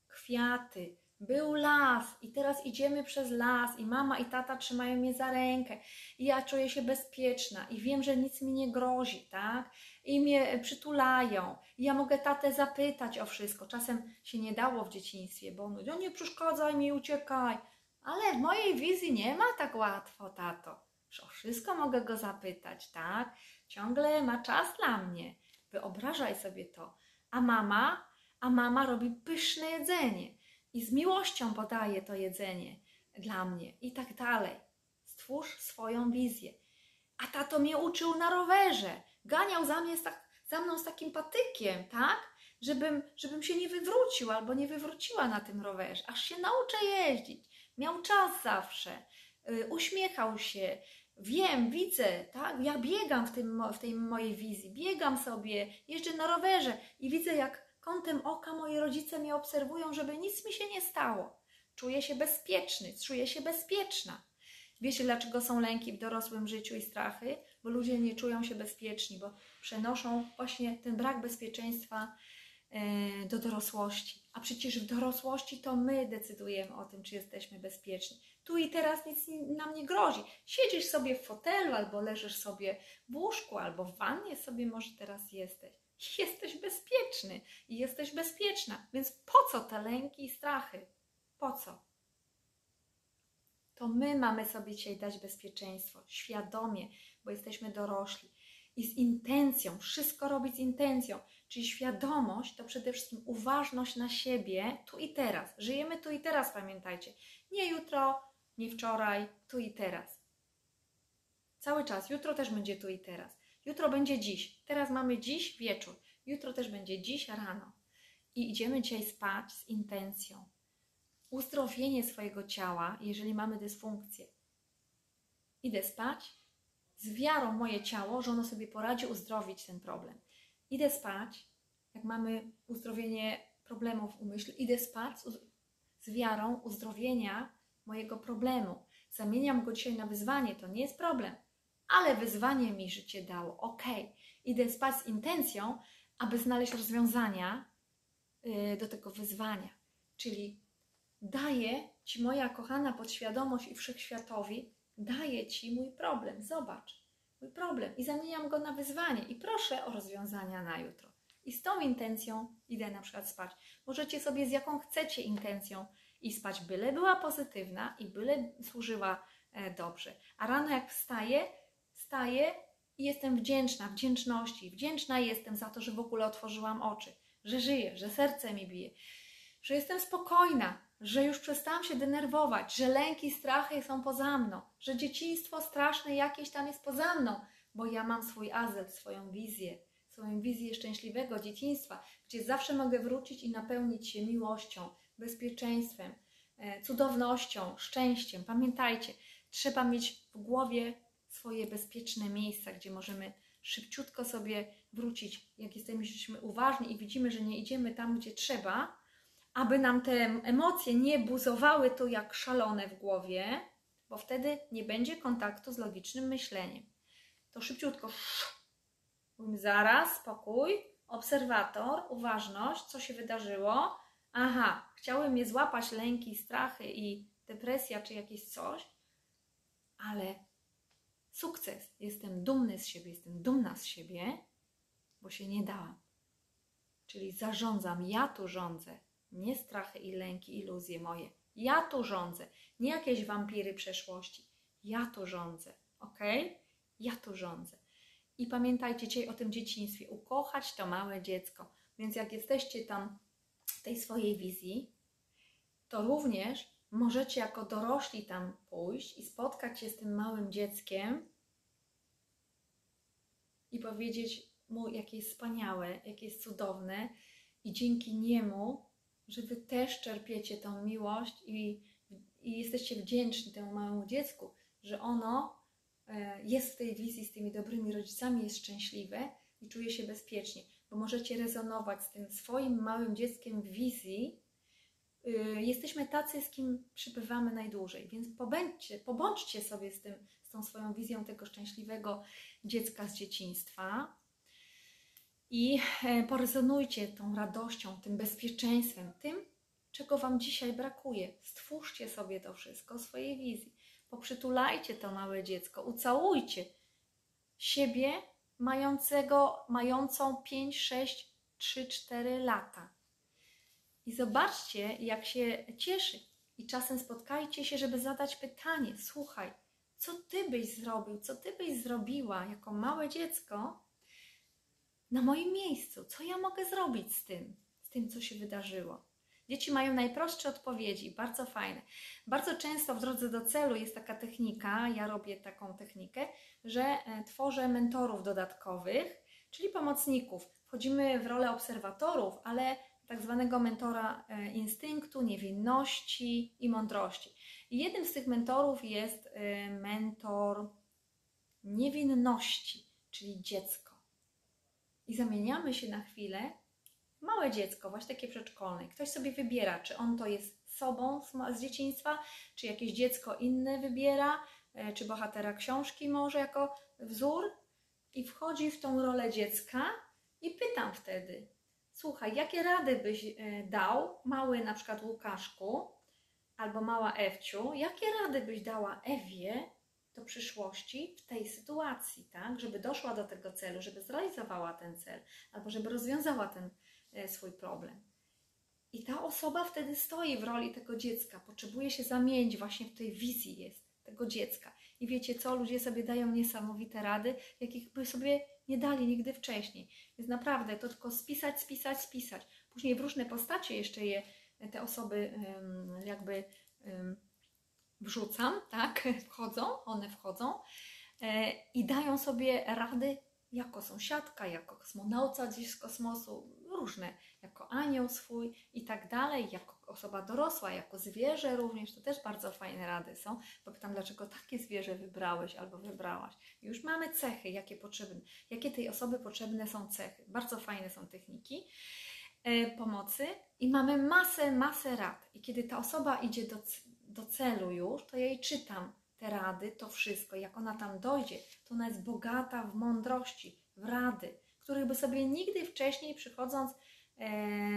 kwiaty, był las, i teraz idziemy przez las, i mama i tata trzymają mnie za rękę, i ja czuję się bezpieczna, i wiem, że nic mi nie grozi, tak? I mnie przytulają, i ja mogę tatę zapytać o wszystko. Czasem się nie dało w dzieciństwie, bo No nie przeszkadzaj mi, uciekaj. Ale w mojej wizji nie ma tak łatwo, tato. Że o wszystko mogę go zapytać, tak? Ciągle ma czas dla mnie. Wyobrażaj sobie to. A mama, a mama robi pyszne jedzenie i z miłością podaje to jedzenie dla mnie i tak dalej. Stwórz swoją wizję. A tato mnie uczył na rowerze. Ganiał za, mnie tak, za mną z takim patykiem, tak? Żebym, żebym się nie wywrócił albo nie wywróciła na tym rowerze, aż się nauczę jeździć miał czas zawsze, y, uśmiechał się. Wiem, widzę, tak? Ja biegam w, tym, w tej mojej wizji, biegam sobie, jeżdżę na rowerze i widzę, jak kątem oka moi rodzice mnie obserwują, żeby nic mi się nie stało. Czuję się bezpieczny, czuję się bezpieczna. Wiecie, dlaczego są lęki w dorosłym życiu i strachy? Bo ludzie nie czują się bezpieczni, bo przenoszą właśnie ten brak bezpieczeństwa E, do dorosłości. A przecież w dorosłości to my decydujemy o tym, czy jesteśmy bezpieczni. Tu i teraz nic nam nie grozi. Siedzisz sobie w fotelu, albo leżysz sobie w łóżku, albo w wannie sobie może teraz jesteś. Jesteś bezpieczny i jesteś bezpieczna. Więc po co te lęki i strachy? Po co? To my mamy sobie dzisiaj dać bezpieczeństwo, świadomie, bo jesteśmy dorośli i z intencją, wszystko robić z intencją. Czyli świadomość to przede wszystkim uważność na siebie tu i teraz. Żyjemy tu i teraz, pamiętajcie. Nie jutro, nie wczoraj, tu i teraz. Cały czas. Jutro też będzie tu i teraz. Jutro będzie dziś. Teraz mamy dziś wieczór. Jutro też będzie dziś rano. I idziemy dzisiaj spać z intencją. Uzdrowienie swojego ciała, jeżeli mamy dysfunkcję. Idę spać z wiarą moje ciało, że ono sobie poradzi uzdrowić ten problem. Idę spać, jak mamy uzdrowienie problemów w umyśle, idę spać z, z wiarą uzdrowienia mojego problemu. Zamieniam go dzisiaj na wyzwanie, to nie jest problem, ale wyzwanie mi życie dało. Ok, idę spać z intencją, aby znaleźć rozwiązania yy, do tego wyzwania. Czyli daję Ci, moja kochana podświadomość i wszechświatowi, daję Ci mój problem. Zobacz, mój problem i zamieniam go na wyzwanie i proszę o rozwiązania na jutro. I z tą intencją idę na przykład spać. Możecie sobie z jaką chcecie intencją i spać, byle była pozytywna i byle służyła e, dobrze. A rano jak wstaję, wstaję i jestem wdzięczna, wdzięczności. Wdzięczna jestem za to, że w ogóle otworzyłam oczy, że żyję, że serce mi bije, że jestem spokojna, że już przestałam się denerwować, że lęki, strachy są poza mną, że dzieciństwo straszne jakieś tam jest poza mną, bo ja mam swój azyl, swoją wizję, swoją wizję szczęśliwego dzieciństwa, gdzie zawsze mogę wrócić i napełnić się miłością, bezpieczeństwem, e, cudownością, szczęściem. Pamiętajcie, trzeba mieć w głowie swoje bezpieczne miejsca, gdzie możemy szybciutko sobie wrócić, jak jesteśmy uważni i widzimy, że nie idziemy tam, gdzie trzeba, aby nam te emocje nie buzowały tu jak szalone w głowie, bo wtedy nie będzie kontaktu z logicznym myśleniem. To szybciutko. Zaraz, spokój, obserwator, uważność, co się wydarzyło. Aha, chciały mnie złapać lęki, strachy i depresja czy jakieś coś, ale sukces. Jestem dumny z siebie, jestem dumna z siebie, bo się nie dałam. Czyli zarządzam, ja tu rządzę. Nie strachy i lęki, iluzje moje. Ja tu rządzę. Nie jakieś wampiry przeszłości. Ja tu rządzę. Ok? Ja tu rządzę. I pamiętajcie dzisiaj o tym dzieciństwie. Ukochać to małe dziecko. Więc jak jesteście tam w tej swojej wizji, to również możecie jako dorośli tam pójść i spotkać się z tym małym dzieckiem i powiedzieć mu, jakie jest wspaniałe, jakie jest cudowne, i dzięki niemu że Wy też czerpiecie tą miłość i, i jesteście wdzięczni temu małemu dziecku, że ono e, jest w tej wizji z tymi dobrymi rodzicami, jest szczęśliwe i czuje się bezpiecznie, bo możecie rezonować z tym swoim małym dzieckiem w wizji. E, jesteśmy tacy, z kim przybywamy najdłużej, więc pobądźcie, pobądźcie sobie z, tym, z tą swoją wizją tego szczęśliwego dziecka z dzieciństwa i e, porezonujcie tą radością, tym bezpieczeństwem, tym, czego Wam dzisiaj brakuje. Stwórzcie sobie to wszystko swojej wizji. Poprzytulajcie to małe dziecko, ucałujcie siebie mającego, mającą 5, 6, 3, 4 lata. I zobaczcie, jak się cieszy. I czasem spotkajcie się, żeby zadać pytanie: Słuchaj, co ty byś zrobił, co ty byś zrobiła jako małe dziecko, na moim miejscu. Co ja mogę zrobić z tym, z tym, co się wydarzyło? Dzieci mają najprostsze odpowiedzi, bardzo fajne. Bardzo często w drodze do celu jest taka technika, ja robię taką technikę, że e, tworzę mentorów dodatkowych, czyli pomocników. Wchodzimy w rolę obserwatorów, ale tak zwanego mentora e, instynktu, niewinności i mądrości. I jednym z tych mentorów jest e, mentor niewinności, czyli dziecko i zamieniamy się na chwilę. Małe dziecko, właśnie takie przedszkolne. Ktoś sobie wybiera, czy on to jest sobą z dzieciństwa, czy jakieś dziecko inne wybiera, e, czy bohatera książki może jako wzór. I wchodzi w tą rolę dziecka i pytam wtedy, słuchaj, jakie rady byś e, dał, mały na przykład Łukaszku albo mała Ewciu, jakie rady byś dała Ewie, do przyszłości w tej sytuacji, tak? Żeby doszła do tego celu, żeby zrealizowała ten cel, albo żeby rozwiązała ten e, swój problem. I ta osoba wtedy stoi w roli tego dziecka, potrzebuje się zamienić właśnie w tej wizji jest tego dziecka. I wiecie co, ludzie sobie dają niesamowite rady, jakich by sobie nie dali nigdy wcześniej. Więc naprawdę to tylko spisać, spisać, spisać. Później w różne postacie jeszcze je te osoby jakby wrzucam, tak, wchodzą, one wchodzą e, i dają sobie rady jako sąsiadka, jako kosmonauta gdzieś z kosmosu, różne, jako anioł swój i tak dalej, jako osoba dorosła, jako zwierzę również, to też bardzo fajne rady są, bo pytam, dlaczego takie zwierzę wybrałeś albo wybrałaś. Już mamy cechy, jakie potrzebne, jakie tej osoby potrzebne są cechy. Bardzo fajne są techniki e, pomocy i mamy masę, masę rad. I kiedy ta osoba idzie do, do celu już, to ja jej czytam te rady, to wszystko. Jak ona tam dojdzie, to ona jest bogata w mądrości, w rady, których by sobie nigdy wcześniej przychodząc e,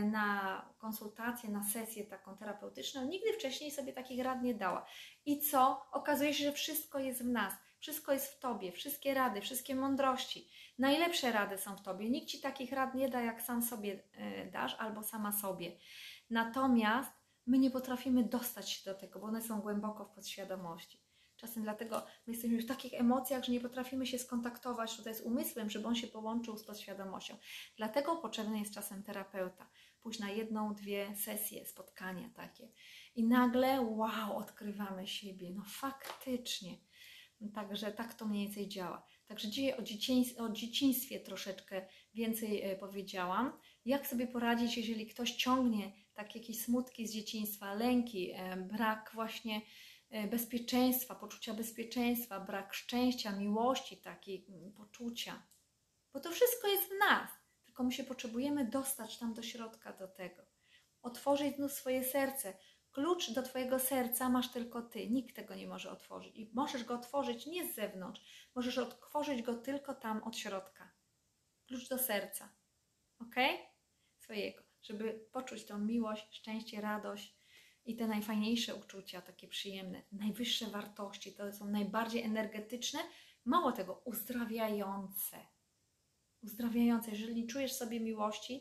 na konsultację, na sesję taką terapeutyczną, nigdy wcześniej sobie takich rad nie dała. I co? Okazuje się, że wszystko jest w nas. Wszystko jest w Tobie, wszystkie rady, wszystkie mądrości. Najlepsze rady są w Tobie. Nikt Ci takich rad nie da, jak sam sobie e, dasz albo sama sobie. Natomiast my nie potrafimy dostać się do tego, bo one są głęboko w podświadomości. Czasem dlatego my jesteśmy w takich emocjach, że nie potrafimy się skontaktować tutaj z umysłem, żeby on się połączył z podświadomością. Dlatego potrzebny jest czasem terapeuta. Pójść na jedną, dwie sesje, spotkania takie. I nagle, wow, odkrywamy siebie. No faktycznie. Także tak to mniej więcej działa. Także dzisiaj o, dzieciństwie, o dzieciństwie troszeczkę więcej e, powiedziałam. Jak sobie poradzić, jeżeli ktoś ciągnie takie jakieś smutki z dzieciństwa, lęki, e, brak właśnie e, bezpieczeństwa, poczucia bezpieczeństwa, brak szczęścia, miłości, takiej mm, poczucia. Bo to wszystko jest w nas, tylko my się potrzebujemy dostać tam do środka do tego. Otworzyć znów swoje serce, Klucz do Twojego serca masz tylko Ty, nikt tego nie może otworzyć. I możesz go otworzyć nie z zewnątrz, możesz otworzyć go tylko tam od środka. Klucz do serca, ok? Swojego, żeby poczuć tą miłość, szczęście, radość i te najfajniejsze uczucia, takie przyjemne, najwyższe wartości, to są najbardziej energetyczne, mało tego, uzdrawiające. Uzdrawiające. Jeżeli czujesz sobie miłości,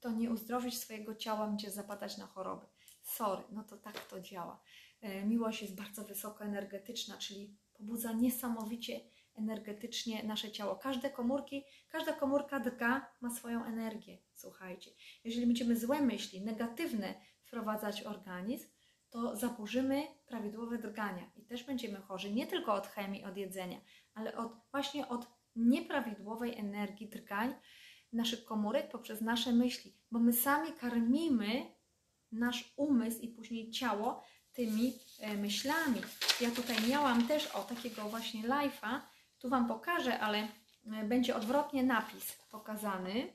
to nie uzdrowisz swojego ciała, będzie zapadać na choroby sorry, no to tak to działa. E, miłość jest bardzo wysoko energetyczna, czyli pobudza niesamowicie energetycznie nasze ciało. Każde komórki, każda komórka drga ma swoją energię. Słuchajcie, jeżeli będziemy złe myśli, negatywne wprowadzać w organizm, to zaburzymy prawidłowe drgania i też będziemy chorzy nie tylko od chemii, od jedzenia, ale od, właśnie od nieprawidłowej energii drgań naszych komórek poprzez nasze myśli, bo my sami karmimy nasz umysł i później ciało tymi e, myślami. Ja tutaj miałam też o takiego właśnie live'a, tu Wam pokażę, ale e, będzie odwrotnie napis pokazany.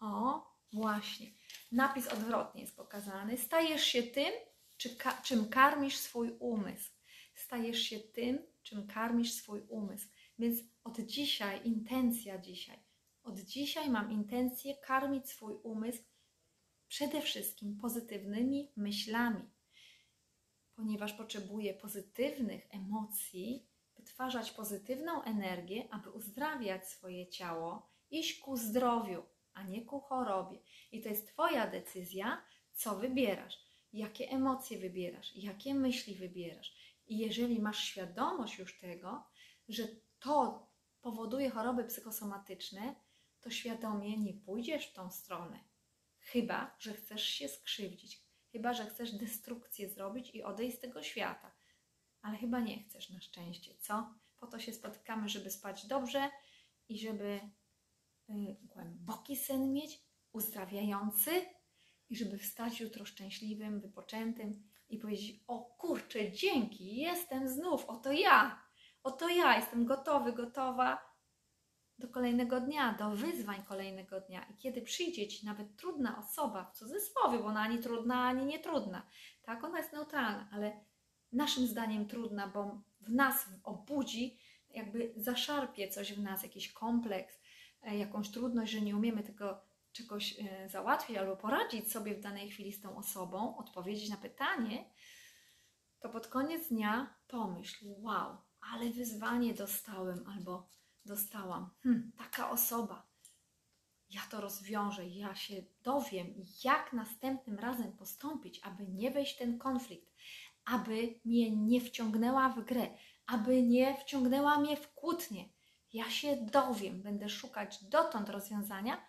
O, właśnie. Napis odwrotnie jest pokazany. Stajesz się tym, czy ka czym karmisz swój umysł. Stajesz się tym, czym karmisz swój umysł. Więc od dzisiaj, intencja dzisiaj, od dzisiaj mam intencję karmić swój umysł przede wszystkim pozytywnymi myślami, ponieważ potrzebuję pozytywnych emocji, wytwarzać pozytywną energię, aby uzdrawiać swoje ciało, iść ku zdrowiu, a nie ku chorobie. I to jest Twoja decyzja, co wybierasz, jakie emocje wybierasz, jakie myśli wybierasz. I jeżeli masz świadomość już tego, że to powoduje choroby psychosomatyczne, to świadomie nie pójdziesz w tą stronę Chyba, że chcesz się skrzywdzić, chyba, że chcesz destrukcję zrobić i odejść z tego świata. Ale chyba nie chcesz na szczęście, co? Po to się spotykamy, żeby spać dobrze i żeby y, głęboki sen mieć, uzdrawiający i żeby wstać jutro szczęśliwym, wypoczętym i powiedzieć: O kurczę, dzięki, jestem znów, oto ja, oto ja, jestem gotowy, gotowa do kolejnego dnia, do wyzwań kolejnego dnia. I kiedy przyjdzie Ci nawet trudna osoba, w cudzysłowie, bo ona ani trudna, ani nietrudna, tak, ona jest neutralna, ale naszym zdaniem trudna, bo w nas obudzi, jakby zaszarpie coś w nas, jakiś kompleks, e, jakąś trudność, że nie umiemy tego czegoś e, załatwić albo poradzić sobie w danej chwili z tą osobą, odpowiedzieć na pytanie, to pod koniec dnia pomyśl, wow, ale wyzwanie dostałem, albo dostałam. Hm, taka osoba. Ja to rozwiążę, ja się dowiem, jak następnym razem postąpić, aby nie wejść w ten konflikt, aby mnie nie wciągnęła w grę, aby nie wciągnęła mnie w kłótnię. Ja się dowiem, będę szukać dotąd rozwiązania,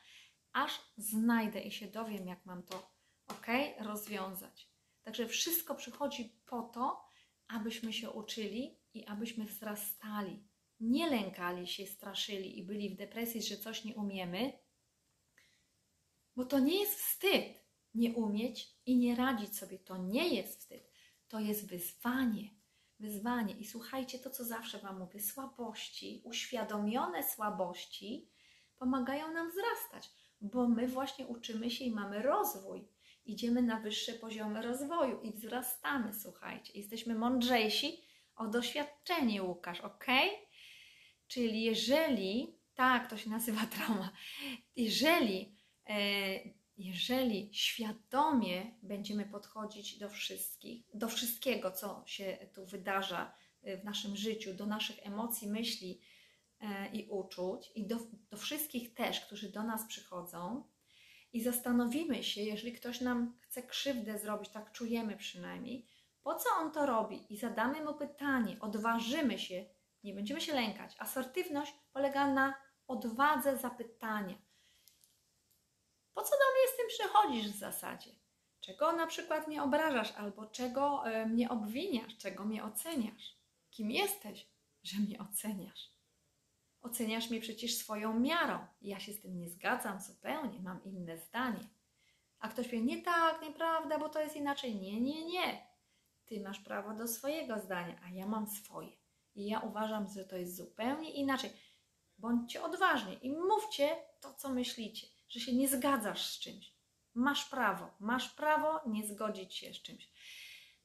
aż znajdę i się dowiem, jak mam to ok, rozwiązać. Także wszystko przychodzi po to, abyśmy się uczyli i abyśmy wzrastali nie lękali się, straszyli i byli w depresji, że coś nie umiemy, bo to nie jest wstyd nie umieć i nie radzić sobie. To nie jest wstyd, to jest wyzwanie. Wyzwanie. I słuchajcie to, co zawsze Wam mówię: słabości, uświadomione słabości pomagają nam wzrastać, bo my właśnie uczymy się i mamy rozwój. Idziemy na wyższe poziomy rozwoju i wzrastamy, słuchajcie. Jesteśmy mądrzejsi o doświadczenie, Łukasz, ok? Czyli jeżeli, tak, to się nazywa trauma, jeżeli, e, jeżeli świadomie będziemy podchodzić do wszystkich, do wszystkiego, co się tu wydarza y, w naszym życiu, do naszych emocji, myśli e, i uczuć, i do, do wszystkich też, którzy do nas przychodzą, i zastanowimy się, jeżeli ktoś nam chce krzywdę zrobić, tak czujemy przynajmniej, po co on to robi, i zadamy mu pytanie, odważymy się, nie będziemy się lękać. Asertywność polega na odwadze zapytania. Po co do mnie z tym przychodzisz w zasadzie? Czego na przykład mnie obrażasz, albo czego e, mnie obwiniasz, czego mnie oceniasz? Kim jesteś, że mnie oceniasz? Oceniasz mnie przecież swoją miarą. Ja się z tym nie zgadzam zupełnie, mam inne zdanie. A ktoś powie, nie tak, nieprawda, bo to jest inaczej. Nie, nie, nie. Ty masz prawo do swojego zdania, a ja mam swoje. I ja uważam, że to jest zupełnie inaczej. Bądźcie odważni i mówcie to, co myślicie, że się nie zgadzasz z czymś. Masz prawo, masz prawo nie zgodzić się z czymś.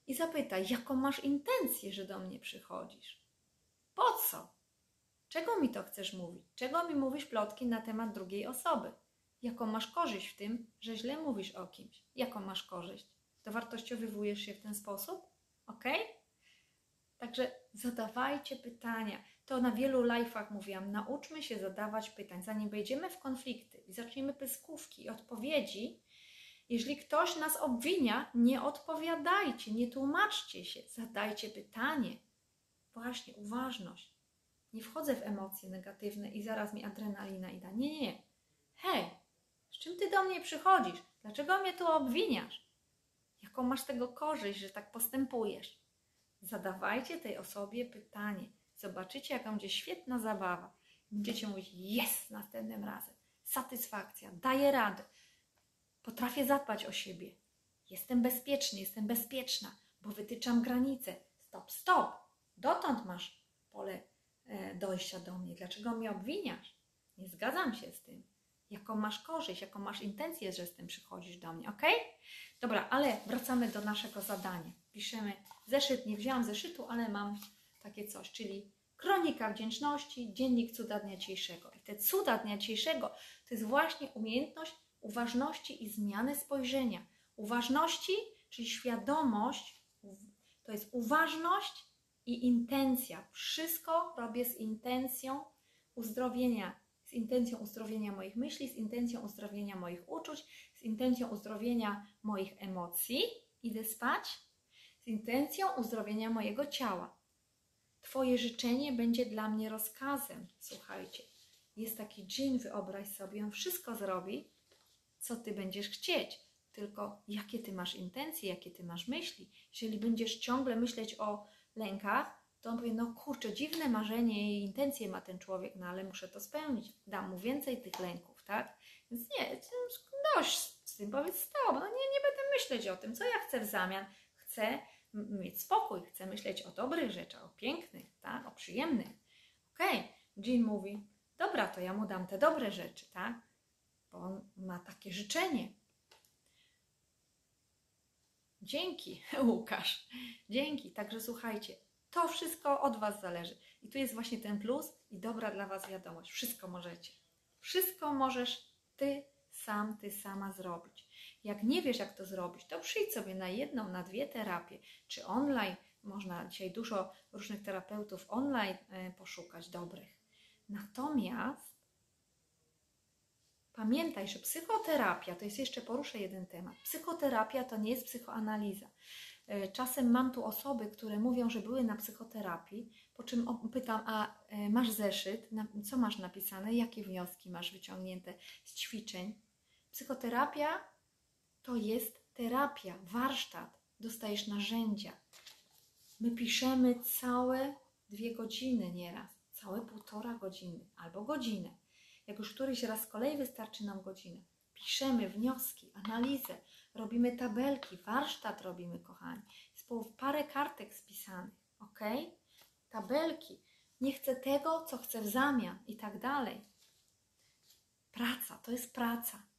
I zapytaj, jaką masz intencję, że do mnie przychodzisz? Po co? Czego mi to chcesz mówić? Czego mi mówisz plotki na temat drugiej osoby? Jaką masz korzyść w tym, że źle mówisz o kimś? Jaką masz korzyść? Dowartościowywujesz się w ten sposób? Ok? Także zadawajcie pytania. To na wielu live'ach mówiłam. Nauczmy się zadawać pytań. Zanim wejdziemy w konflikty i zaczniemy pyskówki i odpowiedzi, jeżeli ktoś nas obwinia, nie odpowiadajcie, nie tłumaczcie się, zadajcie pytanie. Właśnie, uważność. Nie wchodzę w emocje negatywne i zaraz mi adrenalina ida. Nie, nie. Hej, z czym ty do mnie przychodzisz? Dlaczego mnie tu obwiniasz? Jaką masz tego korzyść, że tak postępujesz? Zadawajcie tej osobie pytanie. Zobaczycie, jaka będzie świetna zabawa. Będziecie mówić, jest następnym razem. Satysfakcja, daję radę. Potrafię zadbać o siebie. Jestem bezpieczny, jestem bezpieczna, bo wytyczam granice. Stop, stop. Dotąd masz pole e, dojścia do mnie. Dlaczego mnie obwiniasz? Nie zgadzam się z tym. Jaką masz korzyść, jaką masz intencję, że z tym przychodzisz do mnie, ok? Dobra, ale wracamy do naszego zadania. Piszemy zeszyt, nie wziąłam zeszytu, ale mam takie coś, czyli kronika wdzięczności, dziennik cuda dnia dzisiejszego. I te cuda dnia dzisiejszego to jest właśnie umiejętność uważności i zmiany spojrzenia. Uważności, czyli świadomość, to jest uważność i intencja. Wszystko robię z intencją uzdrowienia, z intencją uzdrowienia moich myśli, z intencją uzdrowienia moich uczuć, z intencją uzdrowienia moich emocji. Idę spać z intencją uzdrowienia mojego ciała. Twoje życzenie będzie dla mnie rozkazem. Słuchajcie, jest taki dżin, wyobraź sobie, on wszystko zrobi, co ty będziesz chcieć, tylko jakie ty masz intencje, jakie ty masz myśli. Jeżeli będziesz ciągle myśleć o lękach, to on powie, no kurczę, dziwne marzenie i intencje ma ten człowiek, no ale muszę to spełnić. Dam mu więcej tych lęków, tak? Więc nie, dość z tym, powiedz stop, no nie, nie będę myśleć o tym, co ja chcę w zamian. Chcę mieć spokój, chcę myśleć o dobrych rzeczach, o pięknych, tak? o przyjemnych. Okej, okay. Jean mówi, dobra, to ja mu dam te dobre rzeczy, tak? Bo on ma takie życzenie. Dzięki, Łukasz. Dzięki. Także słuchajcie, to wszystko od Was zależy. I tu jest właśnie ten plus i dobra dla Was wiadomość. Wszystko możecie. Wszystko możesz Ty sam, Ty sama zrobić. Jak nie wiesz, jak to zrobić, to przyjdź sobie na jedną, na dwie terapie, czy online. Można dzisiaj dużo różnych terapeutów online e, poszukać dobrych. Natomiast pamiętaj, że psychoterapia to jest jeszcze poruszę jeden temat. Psychoterapia to nie jest psychoanaliza. E, czasem mam tu osoby, które mówią, że były na psychoterapii, po czym pytam, a e, masz zeszyt, co masz napisane, jakie wnioski masz wyciągnięte z ćwiczeń. Psychoterapia to jest terapia, warsztat. Dostajesz narzędzia. My piszemy całe dwie godziny nieraz, całe półtora godziny albo godzinę. Jak już któryś raz z kolei wystarczy nam godzinę. Piszemy wnioski, analizę, robimy tabelki, warsztat robimy, kochani. Jest parę kartek spisanych, ok? Tabelki. Nie chcę tego, co chcę w zamian i tak dalej. Praca, to jest praca.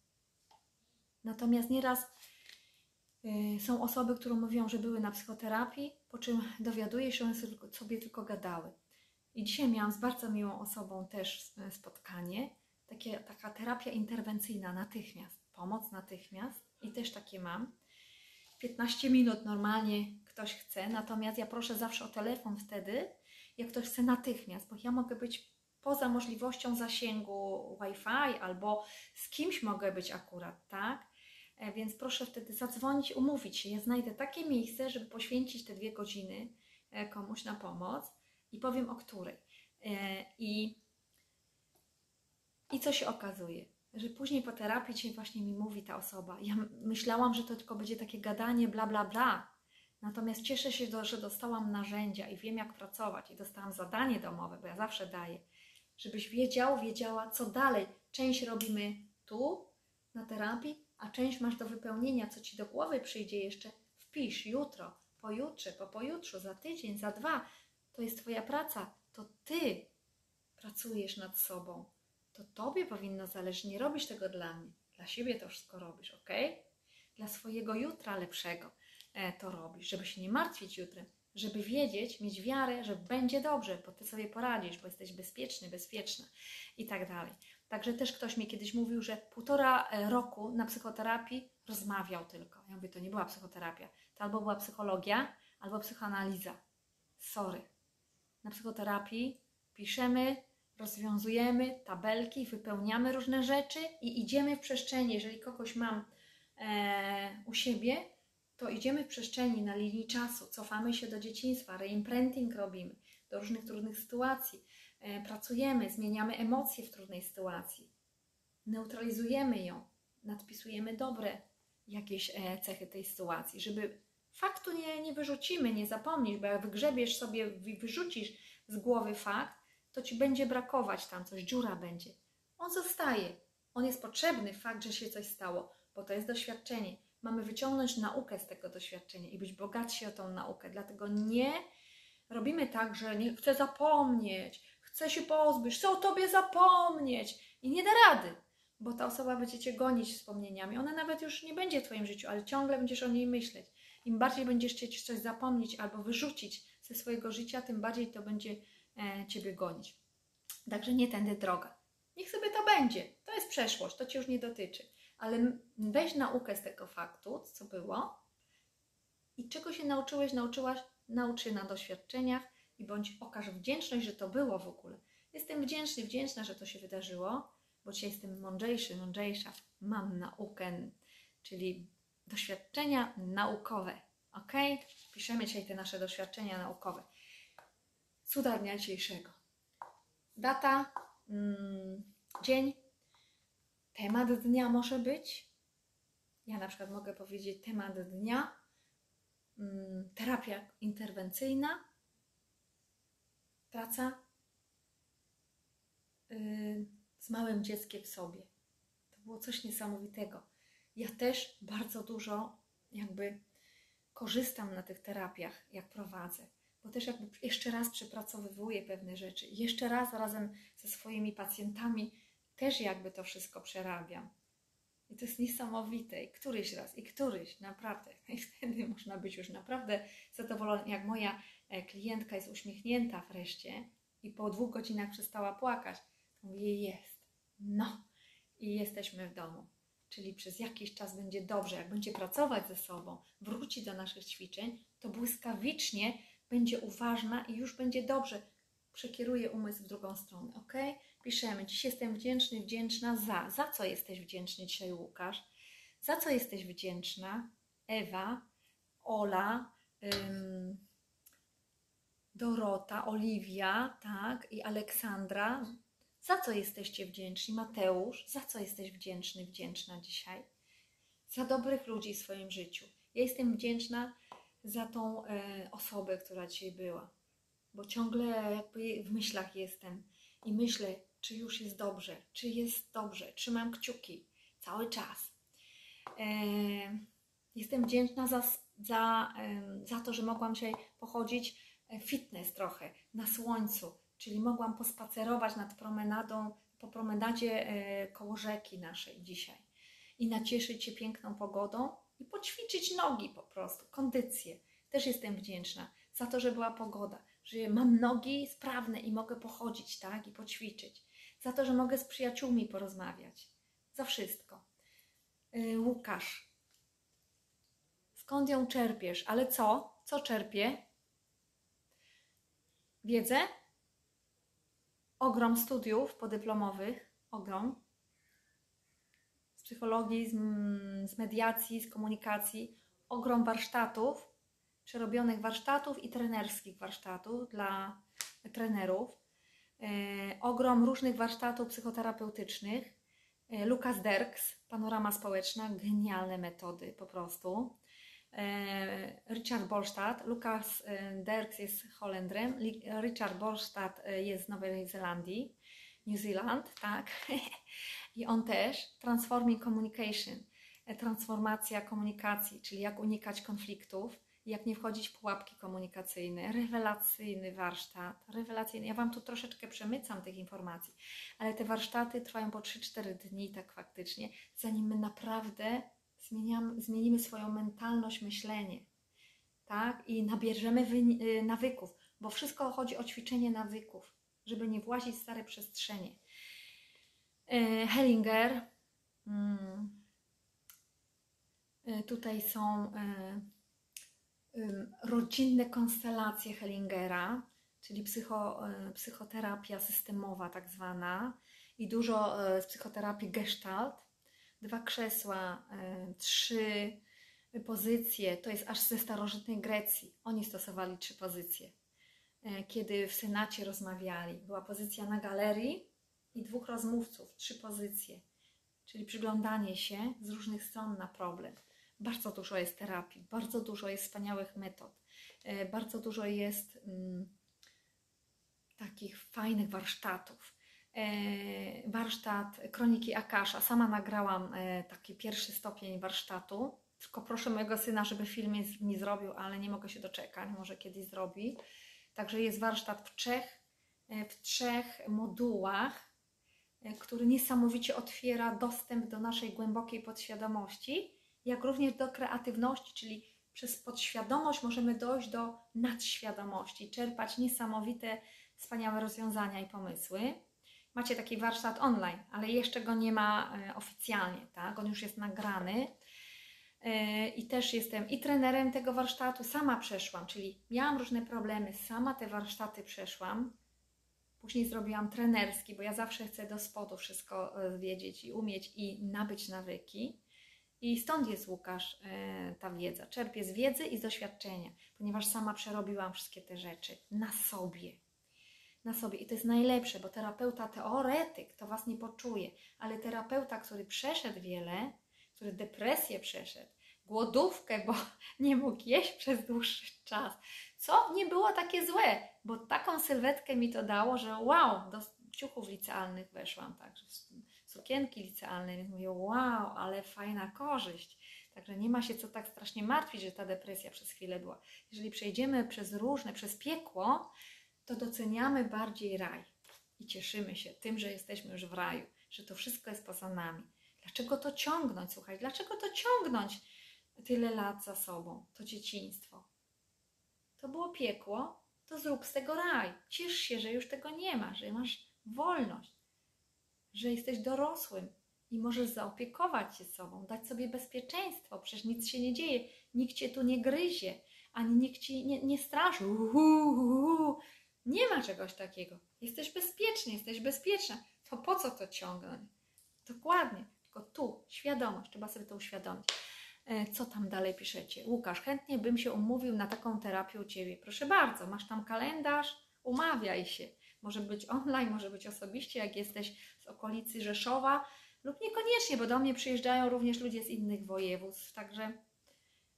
Natomiast nieraz y, są osoby, które mówią, że były na psychoterapii, po czym dowiaduje się, że sobie tylko gadały. I dzisiaj miałam z bardzo miłą osobą też spotkanie, takie, taka terapia interwencyjna natychmiast, pomoc natychmiast i też takie mam. 15 minut normalnie ktoś chce, natomiast ja proszę zawsze o telefon wtedy, jak ktoś chce natychmiast, bo ja mogę być poza możliwością zasięgu Wi-Fi albo z kimś mogę być akurat, tak? E, Więc proszę wtedy zadzwonić, umówić się. Ja znajdę takie miejsce, żeby poświęcić te dwie godziny e, komuś na pomoc i powiem o której. E, I, I co się okazuje? Że później po terapii dzisiaj właśnie mi mówi ta osoba. Ja myślałam, że to tylko będzie takie gadanie, bla, bla, bla. Natomiast cieszę się, że dostałam narzędzia i wiem, jak pracować. I dostałam zadanie domowe, bo ja zawsze daję, żebyś wiedział, wiedziała, co dalej. Część robimy tu, na terapii, a część masz do wypełnienia, co ci do głowy przyjdzie jeszcze. Wpisz jutro, pojutrze, po pojutrze, za tydzień, za dwa. To jest Twoja praca. To Ty pracujesz nad sobą. To Tobie powinno zależeć. Nie robisz tego dla mnie. Dla siebie to wszystko robisz, ok? Dla swojego jutra lepszego e, to robisz, żeby się nie martwić jutrem, żeby wiedzieć, mieć wiarę, że będzie dobrze, bo Ty sobie poradzisz, bo jesteś bezpieczny, bezpieczna i tak dalej. Także też ktoś mi kiedyś mówił, że półtora e, roku na psychoterapii rozmawiał tylko. Ja mówię, to nie była psychoterapia. To albo była psychologia, albo psychoanaliza. Sorry. Na psychoterapii piszemy, rozwiązujemy tabelki, wypełniamy różne rzeczy i idziemy w przestrzeni. Jeżeli kogoś mam e, u siebie, to idziemy w przestrzeni na linii czasu, cofamy się do dzieciństwa, reimprinting robimy do różnych trudnych sytuacji, pracujemy, zmieniamy emocje w trudnej sytuacji, neutralizujemy ją, nadpisujemy dobre jakieś e, cechy tej sytuacji, żeby faktu nie, nie wyrzucimy, nie zapomnisz, bo jak wygrzebiesz sobie, wy- wyrzucisz z głowy fakt, to ci będzie brakować tam coś, dziura będzie. On zostaje. On jest potrzebny, fakt, że się coś stało, bo to jest doświadczenie. Mamy wyciągnąć naukę z tego doświadczenia i być bogatsi o tą naukę. Dlatego nie robimy tak, że nie chcę zapomnieć, chcę się pozbyć, chcę o tobie zapomnieć i nie da rady, bo ta osoba będzie cię gonić wspomnieniami. Ona nawet już nie będzie w twoim życiu, ale ciągle będziesz o niej myśleć. Im bardziej będziesz chcieć coś zapomnieć albo wyrzucić ze swojego życia, tym bardziej to będzie e, ciebie gonić. Także nie tędy droga. Niech sobie to będzie. To jest przeszłość, to cię już nie dotyczy. Ale weź naukę z tego faktu, co było i czego się nauczyłeś, nauczyłaś, naucz się na doświadczeniach i bądź okaż wdzięczność, że to było w ogóle. Jestem wdzięczny, wdzięczna, że to się wydarzyło, bo dzisiaj jestem mądrzejszy, mądrzejsza. Mam naukę, czyli doświadczenia naukowe. Ok? Piszemy dzisiaj te nasze doświadczenia naukowe. Cuda dnia dzisiejszego. Data, mm, dzień, temat dnia może być. Ja na przykład mogę powiedzieć temat dnia, mm, terapia interwencyjna, praca y, z małym dzieckiem w sobie. To było coś niesamowitego. Ja też bardzo dużo jakby korzystam na tych terapiach, jak prowadzę, bo też jakby jeszcze raz przepracowywuję pewne rzeczy. Jeszcze raz razem ze swoimi pacjentami też jakby to wszystko przerabiam. I to jest niesamowite. I któryś raz, i któryś, naprawdę. I wtedy można być już naprawdę zadowolony. Jak moja klientka jest uśmiechnięta wreszcie i po dwóch godzinach przestała płakać, to mówię, jest. No. I jesteśmy w domu. Czyli przez jakiś czas będzie dobrze. Jak będzie pracować ze sobą, wróci do naszych ćwiczeń, to błyskawicznie będzie uważna i już będzie dobrze. Przekieruje umysł w drugą stronę, ok? Piszemy, dziś jestem wdzięczny, wdzięczna za. Za co jesteś wdzięczny dzisiaj, Łukasz? Za co jesteś wdzięczna? Ewa, Ola, ym, Dorota, Oliwia, tak, i Aleksandra. Za co jesteście wdzięczni? Mateusz, za co jesteś wdzięczny, wdzięczna dzisiaj? Za dobrych ludzi w swoim życiu. Ja jestem wdzięczna za tą e, osobę, która dzisiaj była, bo ciągle jakby w myślach jestem i myślę, czy już jest dobrze, czy jest dobrze, trzymam kciuki cały czas. E, jestem wdzięczna za, za, em, za to, że mogłam dzisiaj pochodzić e, fitness trochę na słońcu, czyli mogłam pospacerować nad promenadą, po promenadzie e, koło rzeki naszej dzisiaj i nacieszyć się piękną pogodą i poćwiczyć nogi po prostu, kondycję. Też jestem wdzięczna za to, że była pogoda, że mam nogi sprawne i mogę pochodzić, tak, i poćwiczyć. Za to, że mogę z przyjaciółmi porozmawiać. Za wszystko. Yy, Łukasz. Skąd ją czerpiesz? Ale co? Co czerpię? Wiedzę? Ogrom studiów podyplomowych, ogrom. Z psychologii, z, mm, z mediacji, z komunikacji, ogrom warsztatów, przerobionych warsztatów i trenerskich warsztatów dla trenerów. E, ogrom różnych warsztatów psychoterapeutycznych. E, Lukas Derks, panorama społeczna, genialne metody po prostu. E, Richard Bolstad, Lukas e, Derks jest Holendrem, Richard Bolstad e, jest z Nowej Zelandii, New Zealand, tak. I on też. Transforming Communication, transformacja komunikacji, czyli jak unikać konfliktów, jak nie wchodzić w pułapki komunikacyjne, rewelacyjny warsztat, rewelacyjny. Ja Wam tu troszeczkę przemycam tych informacji, ale te warsztaty trwają po 3-4 dni, tak faktycznie, zanim my naprawdę zmieniam, zmienimy swoją mentalność, myślenie, tak? I nabierzemy y, nawyków, bo wszystko chodzi o ćwiczenie nawyków, żeby nie włazić w stare przestrzenie. E, Hellinger, mm, e, tutaj są rodzinne konstelacje Hellingera, czyli psycho, psychoterapia systemowa tak zwana i dużo z psychoterapii gestalt. Dwa krzesła, e, trzy pozycje, to jest aż ze starożytnej Grecji. Oni stosowali trzy pozycje. E, Kiedy w Senacie rozmawiali, była pozycja na galerii i dwóch rozmówców, trzy pozycje, czyli przyglądanie się z różnych stron na problem. Bardzo dużo jest terapii, bardzo dużo jest wspaniałych metod, e, bardzo dużo jest mm, takich fajnych warsztatów. E, warsztat Kroniki Akasza. Sama nagrałam e, taki pierwszy stopień warsztatu. Tylko proszę mojego syna, żeby film mi zrobił, ale nie mogę się doczekać, może kiedyś zrobi. Także jest warsztat w trzech, e, w trzech modułach, który niesamowicie otwiera dostęp do naszej głębokiej podświadomości, jak również do kreatywności, czyli przez podświadomość możemy dojść do nadświadomości, czerpać niesamowite, wspaniałe rozwiązania i pomysły. Macie taki warsztat online, ale jeszcze go nie ma e, oficjalnie, tak? On już jest nagrany. E, I też jestem i trenerem tego warsztatu, sama przeszłam, czyli miałam różne problemy, sama te warsztaty przeszłam. Później zrobiłam trenerski, bo ja zawsze chcę do spodu wszystko e, wiedzieć i umieć i nabyć nawyki. I stąd jest Łukasz, ta wiedza. Czerpię z wiedzy i z doświadczenia, ponieważ sama przerobiłam wszystkie te rzeczy na sobie. Na sobie. I to jest najlepsze, bo terapeuta teoretyk to Was nie poczuje, ale terapeuta, który przeszedł wiele, który depresję przeszedł, głodówkę, bo nie mógł jeść przez dłuższy czas, co nie było takie złe, bo taką sylwetkę mi to dało, że wow, do ciuchów licealnych weszłam, także sukienki licealne, więc mówię, wow, ale fajna korzyść. Także nie ma się co tak strasznie martwić, że ta depresja przez chwilę była. Jeżeli przejdziemy przez różne, przez piekło, to doceniamy bardziej raj i cieszymy się tym, że jesteśmy już w raju, że to wszystko jest poza nami. Dlaczego to ciągnąć? Słuchaj, dlaczego to ciągnąć tyle lat za sobą? To dzieciństwo. To było piekło, to zrób z tego raj. Ciesz się, że już tego nie ma, że masz wolność, że jesteś dorosłym i możesz zaopiekować się sobą, dać sobie bezpieczeństwo. Przecież nic się nie dzieje, nikt cię tu nie gryzie, ani nikt ci nie, nie straszy. Uhu, uhu. Nie ma czegoś takiego. Jesteś bezpieczny, jesteś bezpieczna. To po co to ciągnąć? Dokładnie. Tylko tu, świadomość, trzeba sobie to uświadomić. E, Co tam dalej piszecie? Łukasz, chętnie bym się umówił na taką terapię u Ciebie. Proszę bardzo, masz tam kalendarz, umawiaj się. Może być online, może być osobiście, jak jesteś z okolicy Rzeszowa, lub niekoniecznie, bo do mnie przyjeżdżają również ludzie z innych województw. Także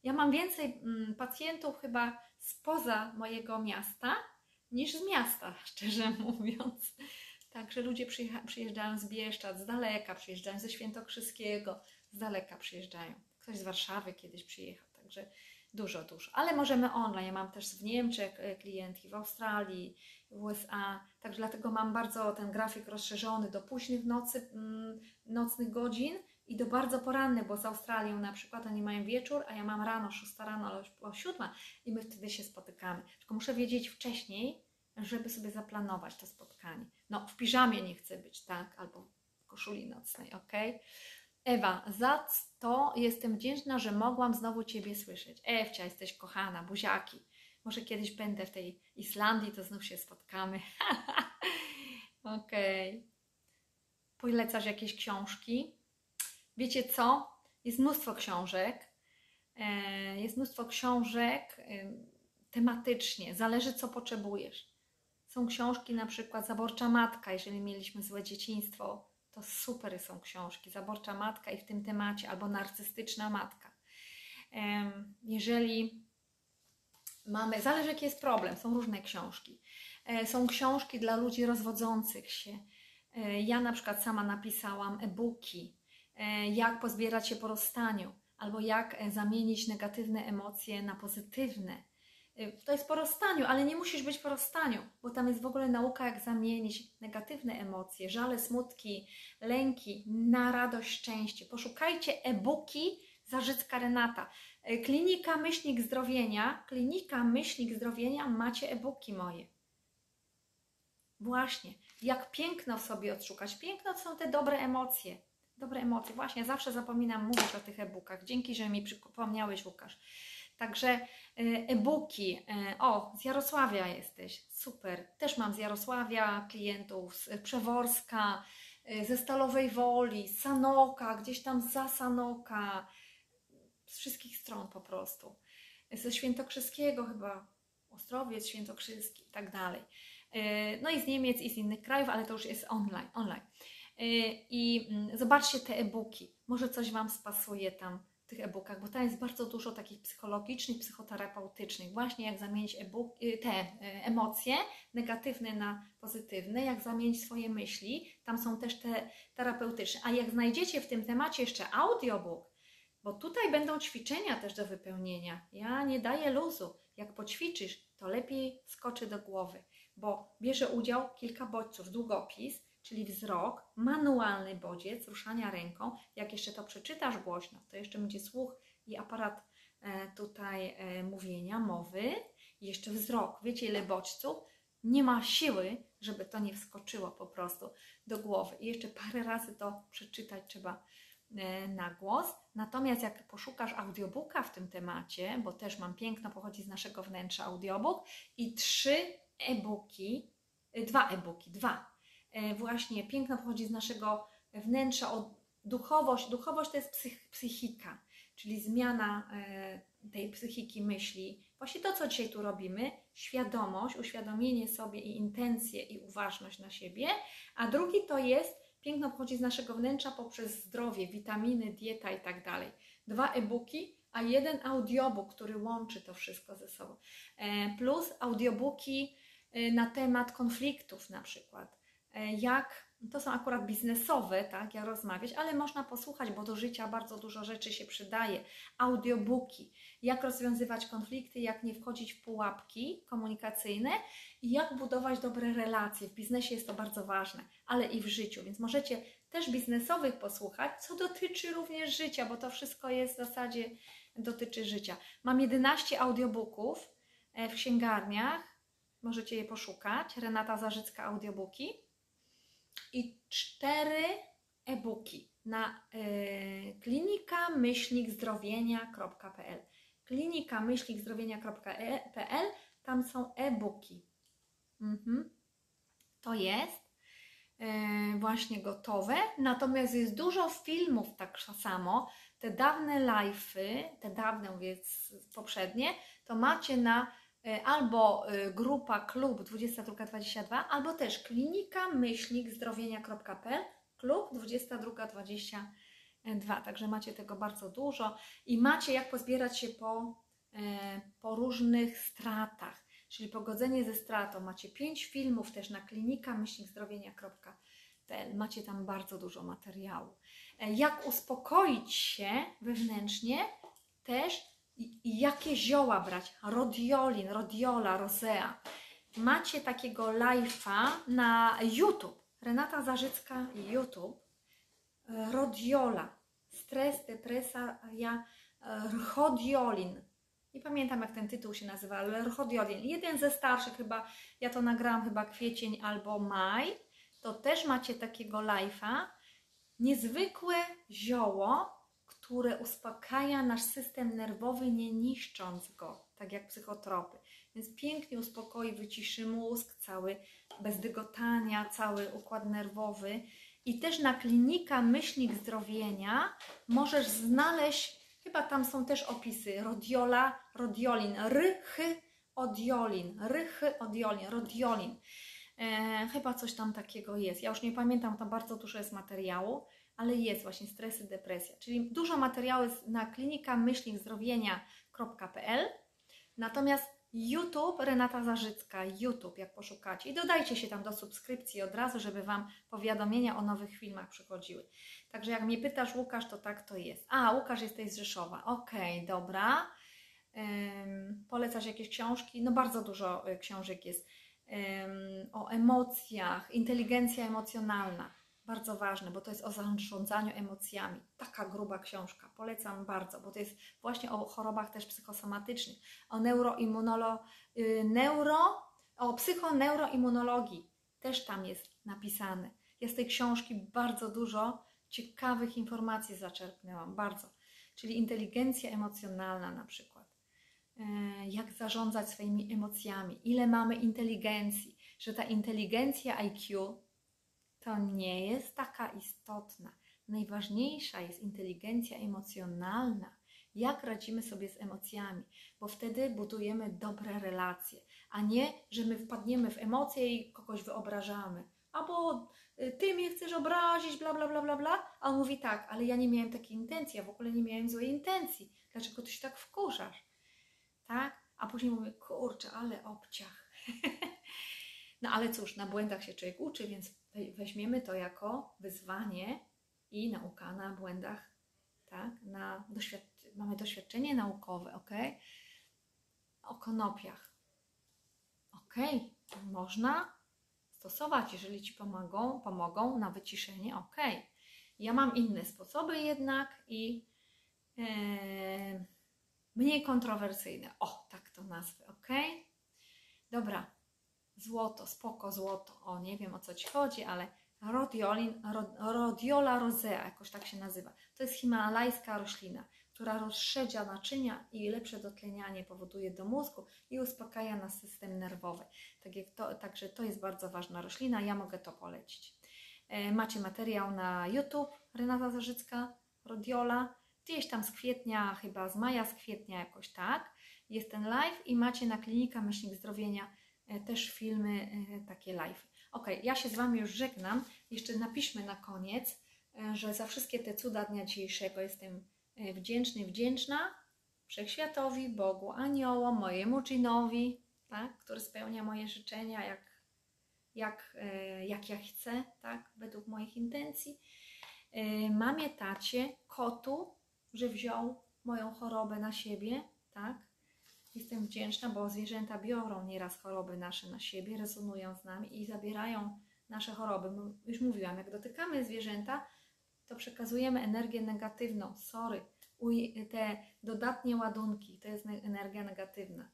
ja mam więcej mm, pacjentów chyba spoza mojego miasta niż z miasta, szczerze mówiąc. Także ludzie przyjeżdżają z Bieszczad, z daleka przyjeżdżają, ze Świętokrzyskiego, z daleka przyjeżdżają. Ktoś z Warszawy kiedyś przyjechał, także dużo, dużo. Ale możemy online. Ja mam też w Niemczech e, klientki, w Australii, w USA. Także dlatego mam bardzo ten grafik rozszerzony do późnych nocy, mm, nocnych godzin i do bardzo porannych, bo z Australią na przykład oni mają wieczór, a ja mam rano, 6 rano albo 7 i my wtedy się spotykamy. Tylko muszę wiedzieć wcześniej, żeby sobie zaplanować to spotkanie. No, w piżamie nie chcę być, tak? Albo w koszuli nocnej, ok? Ewa, za to jestem wdzięczna, że mogłam znowu Ciebie słyszeć. Ewcia, jesteś kochana, buziaki. Może kiedyś będę w tej Islandii, to znów się spotkamy. Okej. Okay. Polecasz jakieś książki? Wiecie co? Jest mnóstwo książek. E, jest mnóstwo książek tematycznie. Zależy, co potrzebujesz. Są książki, na przykład Zaborcza Matka, jeżeli mieliśmy złe dzieciństwo, to super są książki. Zaborcza Matka i w tym temacie, albo Narcystyczna Matka. Jeżeli mamy, zależy jaki jest problem, są różne książki. E, są książki dla ludzi rozwodzących się. E, ja na przykład sama napisałam e-booki, e, jak pozbierać się po rozstaniu, albo jak zamienić negatywne emocje na pozytywne. To jest po rozstaniu, ale nie musisz być po rozstaniu, bo tam jest w ogóle nauka, jak zamienić negatywne emocje, żale, smutki, lęki na radość, szczęście. Poszukajcie e-booki Zarzycka Renata. Klinika Myślnik Zdrowienia, Klinika Myślnik Zdrowienia, macie e-booki moje. Właśnie, jak piękno sobie odszukać. Piękno to są te dobre emocje. Dobre emocje. Właśnie, zawsze zapominam mówić o tych e-bookach. Dzięki, że mi przypomniałeś, Łukasz. Także e, e-booki. E, o, z Jarosławia jesteś. Super. Też mam z Jarosławia klientów, z Przeworska, e, ze Stalowej Woli, Sanoka, gdzieś tam za Sanoka. Z wszystkich stron po prostu. Ze Świętokrzyskiego chyba, Ostrowiec, Świętokrzyski i tak dalej. No i z Niemiec i z innych krajów, ale to już jest online. online. E, I mm, zobaczcie te e-booki. Może coś Wam spasuje tam w tych e-bookach, bo tam jest bardzo dużo takich psychologicznych, psychoterapeutycznych. Właśnie jak zamienić y, te e, emocje negatywne na pozytywne, jak zamienić swoje myśli. Tam są też te terapeutyczne. A jak znajdziecie w tym temacie jeszcze audiobook, bo tutaj będą ćwiczenia też do wypełnienia. Ja nie daję luzu. Jak poćwiczysz, to lepiej skoczy do głowy bo bierze udział kilka bodźców. Długopis, czyli wzrok, manualny bodziec, ruszania ręką. Jak jeszcze to przeczytasz głośno, to jeszcze będzie słuch i aparat e, tutaj e, mówienia, mowy. Jeszcze wzrok. Wiecie, ile bodźców? Nie ma siły, żeby to nie wskoczyło po prostu do głowy. I jeszcze parę razy to przeczytać trzeba e, na głos. Natomiast jak poszukasz audiobooka w tym temacie, bo też mam piękno, pochodzi z naszego wnętrza audiobook i trzy e-booki, dwa e-booki, dwa. E, właśnie piękno pochodzi z naszego wnętrza, duchowość. Duchowość to jest psych, psychika, czyli zmiana e, tej psychiki myśli. Właśnie to, co dzisiaj tu robimy, świadomość, uświadomienie sobie i intencje i uważność na siebie. A drugi to jest piękno pochodzi z naszego wnętrza poprzez zdrowie, witaminy, dieta i tak dalej. Dwa e-booki, a jeden audiobook, który łączy to wszystko ze sobą. Plus audiobooki na temat konfliktów na przykład. Y, jak, to są akurat biznesowe, tak, ja rozmawiać, ale można posłuchać, bo do życia bardzo dużo rzeczy się przydaje. Audiobooki, jak rozwiązywać konflikty, jak nie wchodzić w pułapki komunikacyjne i jak budować dobre relacje. W biznesie jest to bardzo ważne, ale i w życiu, więc możecie też biznesowych posłuchać, co dotyczy również życia, bo to wszystko jest w zasadzie dotyczy życia. Mam 11 audiobooków e, w księgarniach, Możecie je poszukać. Renata Zarzycka Audiobooki. I cztery e-booki na y, klinika myślnikzdrowienia.pl klinika myślnikzdrowienia.pl Tam są e-booki. Mhm. To jest y, właśnie gotowe. Natomiast jest dużo filmów tak samo. Te dawne live'y, te dawne, więc poprzednie, to macie na E, albo e, grupa klub 2222, albo też klinika myślnik zdrowienia.pl klub 2222. Także macie tego bardzo dużo i macie jak pozbierać się po, e, po różnych stratach, czyli pogodzenie ze stratą. Macie pięć filmów też na klinika myślnik zdrowienia.pl. Macie tam bardzo dużo materiału. Jak uspokoić się wewnętrznie też i jakie zioła brać? Rodiolin, rodiola, rosea. Macie takiego live'a na YouTube. Renata Zarzycka YouTube. Rodiola. Stres, depresa, ja, rhodiolin. Nie pamiętam jak ten tytuł się nazywa, ale rhodiolin. Jeden ze starszych chyba, ja to nagrałam chyba kwiecień albo maj. To też macie takiego live'a niezwykłe zioło, które uspokaja nasz system nerwowy, nie niszcząc go, tak jak psychotropy. Więc pięknie uspokoi, wyciszy mózg, cały bez dygotania, cały układ nerwowy. I też na klinika Myślnik Zdrowienia możesz znaleźć, chyba tam są też opisy, rodiola, rodiolin, rychy, odiolin, rychy, odiolin, rodiolin. E, chyba coś tam takiego jest. Ja już nie pamiętam, tam bardzo dużo jest materiału, ale jest właśnie stresy, depresja. Czyli dużo materiału jest na klinika myślnikzdrowienia.pl. Natomiast YouTube Renata Zarzycka, YouTube, jak poszukacie. I dodajcie się tam do subskrypcji od razu, żeby Wam powiadomienia o nowych filmach przychodziły. Także jak mnie pytasz, Łukasz, to tak to jest. A, Łukasz jesteś z Rzeszowa. Okej, okay, dobra. Um, polecasz jakieś książki? No bardzo dużo y, książek jest um, o emocjach, inteligencja emocjonalna bardzo ważne, bo to jest o zarządzaniu emocjami. Taka gruba książka, polecam bardzo, bo to jest właśnie o chorobach też psychosomatycznych, o neuroimmunolo, yy, neuro, o psychoneuroimmunologii też tam jest napisane. Ja z tej książki bardzo dużo ciekawych informacji zaczerpnęłam, bardzo. Czyli inteligencja emocjonalna na przykład. Yy, jak zarządzać swoimi emocjami, ile mamy inteligencji, że ta inteligencja IQ to nie jest taka istotna. Najważniejsza jest inteligencja emocjonalna. Jak radzimy sobie z emocjami, bo wtedy budujemy dobre relacje, a nie, że my wpadniemy w emocje i kogoś wyobrażamy. Albo y, ty mnie chcesz obrazić, bla, bla, bla, bla, bla. A on mówi tak, ale ja nie miałem takiej intencji, ja w ogóle nie miałem złej intencji. Dlaczego ty się tak wkurzasz? Tak? A później mówię, kurczę, ale obciach. no ale cóż, na błędach się człowiek uczy, więc weźmiemy to jako wyzwanie i nauka na błędach, tak? Na doświad mamy doświadczenie naukowe, ok? O konopiach. Ok, można stosować, jeżeli Ci pomogą, pomogą na wyciszenie, ok. Ja mam inne sposoby jednak i e, mniej kontrowersyjne. O, tak to nazwę, ok? Dobra, złoto, spoko złoto, o nie wiem o co Ci chodzi, ale rodiolin, rodiola rosea, jakoś tak się nazywa. To jest himalajska roślina, która rozszerza naczynia i lepsze dotlenianie powoduje do mózgu i uspokaja na system nerwowy. Tak jak to, także to jest bardzo ważna roślina, ja mogę to polecić. E, macie materiał na YouTube, Renata Zarzycka, rodiola, gdzieś tam z kwietnia, chyba z maja, z kwietnia jakoś tak. Jest ten live i macie na klinika Myślnik Zdrowienia też filmy, e, takie live. Ok, ja się z Wami już żegnam. Jeszcze napiszmy na koniec, e, że za wszystkie te cuda dnia dzisiejszego jestem wdzięczny, wdzięczna Wszechświatowi, Bogu, Aniołom, mojemu Dżinowi, tak, który spełnia moje życzenia, jak, jak, jak ja chcę, tak, według moich intencji. Mamie, tacie, kotu, że wziął moją chorobę na siebie, tak, Jestem wdzięczna, bo zwierzęta biorą nieraz choroby nasze na siebie, rezonują z nami i zabierają nasze choroby. Już mówiłam, jak dotykamy zwierzęta, to przekazujemy energię negatywną. Sorry, te dodatnie ładunki to jest energia negatywna.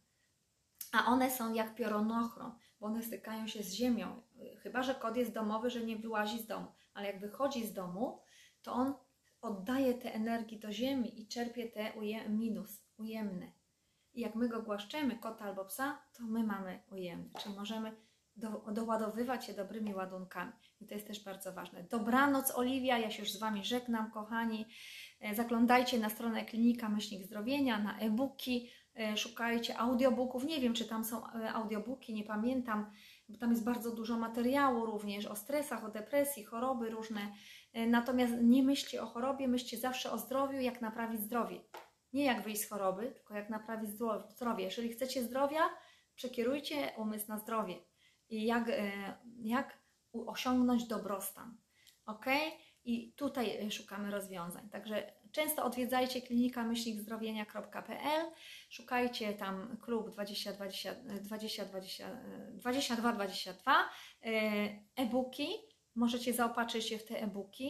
A one są jak piorunochron, bo one stykają się z ziemią. Chyba, że kot jest domowy, że nie wyłazi z domu, ale jak wychodzi z domu, to on oddaje te energii do ziemi i czerpie te minus, ujemne. I jak my go głaszczemy, kota albo psa, to my mamy ujemny, czyli możemy do, doładowywać się dobrymi ładunkami. I to jest też bardzo ważne. Dobranoc, Oliwia. Ja się już z Wami żegnam, kochani. E, zaglądajcie na stronę Klinika Myślnik Zdrowienia, na e-booki, e, szukajcie audiobooków. Nie wiem, czy tam są e, audiobooki, nie pamiętam, bo tam jest bardzo dużo materiału również o stresach, o depresji, choroby różne. Natomiast nie myślcie o chorobie, myślcie zawsze o zdrowiu, jak naprawić zdrowie. Nie jak wyjść z choroby, tylko jak naprawić zdrowie. Jeżeli chcecie zdrowia, przekierujcie umysł na zdrowie i jak, e, jak osiągnąć dobrostan. Ok? I tutaj e, szukamy rozwiązań. Także często odwiedzajcie klinika myślnikzdrowienia.pl, szukajcie tam klub 2020, 20, 20, 22 22, e-booki. Możecie zaopatrzyć się w te e-booki.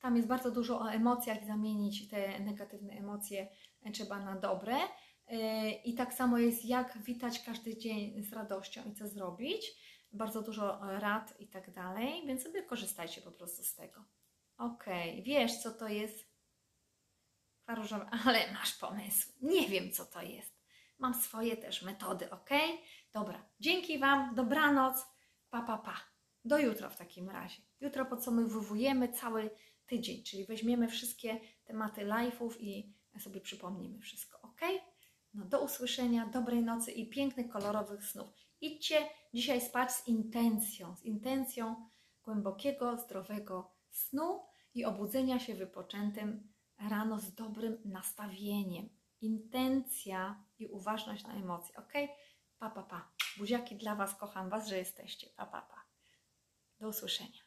Tam jest bardzo dużo o emocjach, zamienić te negatywne emocje trzeba na dobre. Y, I tak samo jest, jak witać każdy dzień z radością i co zrobić. Bardzo dużo rad i tak dalej, więc sobie korzystajcie po prostu z tego. Okej, wiesz co to jest? Kwaróżowa, ale masz pomysł. Nie wiem co to jest. Mam swoje też metody, ok? Dobra, dzięki Wam, dobranoc, pa, pa, pa. Do jutra w takim razie. Jutro podsumowujemy cały tydzień, czyli weźmiemy wszystkie tematy live'ów i sobie przypomnimy wszystko, ok? No do usłyszenia, dobrej nocy i pięknych, kolorowych snów. Idźcie dzisiaj spać z intencją, z intencją głębokiego, zdrowego snu i obudzenia się wypoczętym rano z dobrym nastawieniem. Intencja i uważność na emocje, ok? Pa, pa, pa. Buziaki dla Was, kocham Was, że jesteście. Pa, pa, pa. Do usłyszenia.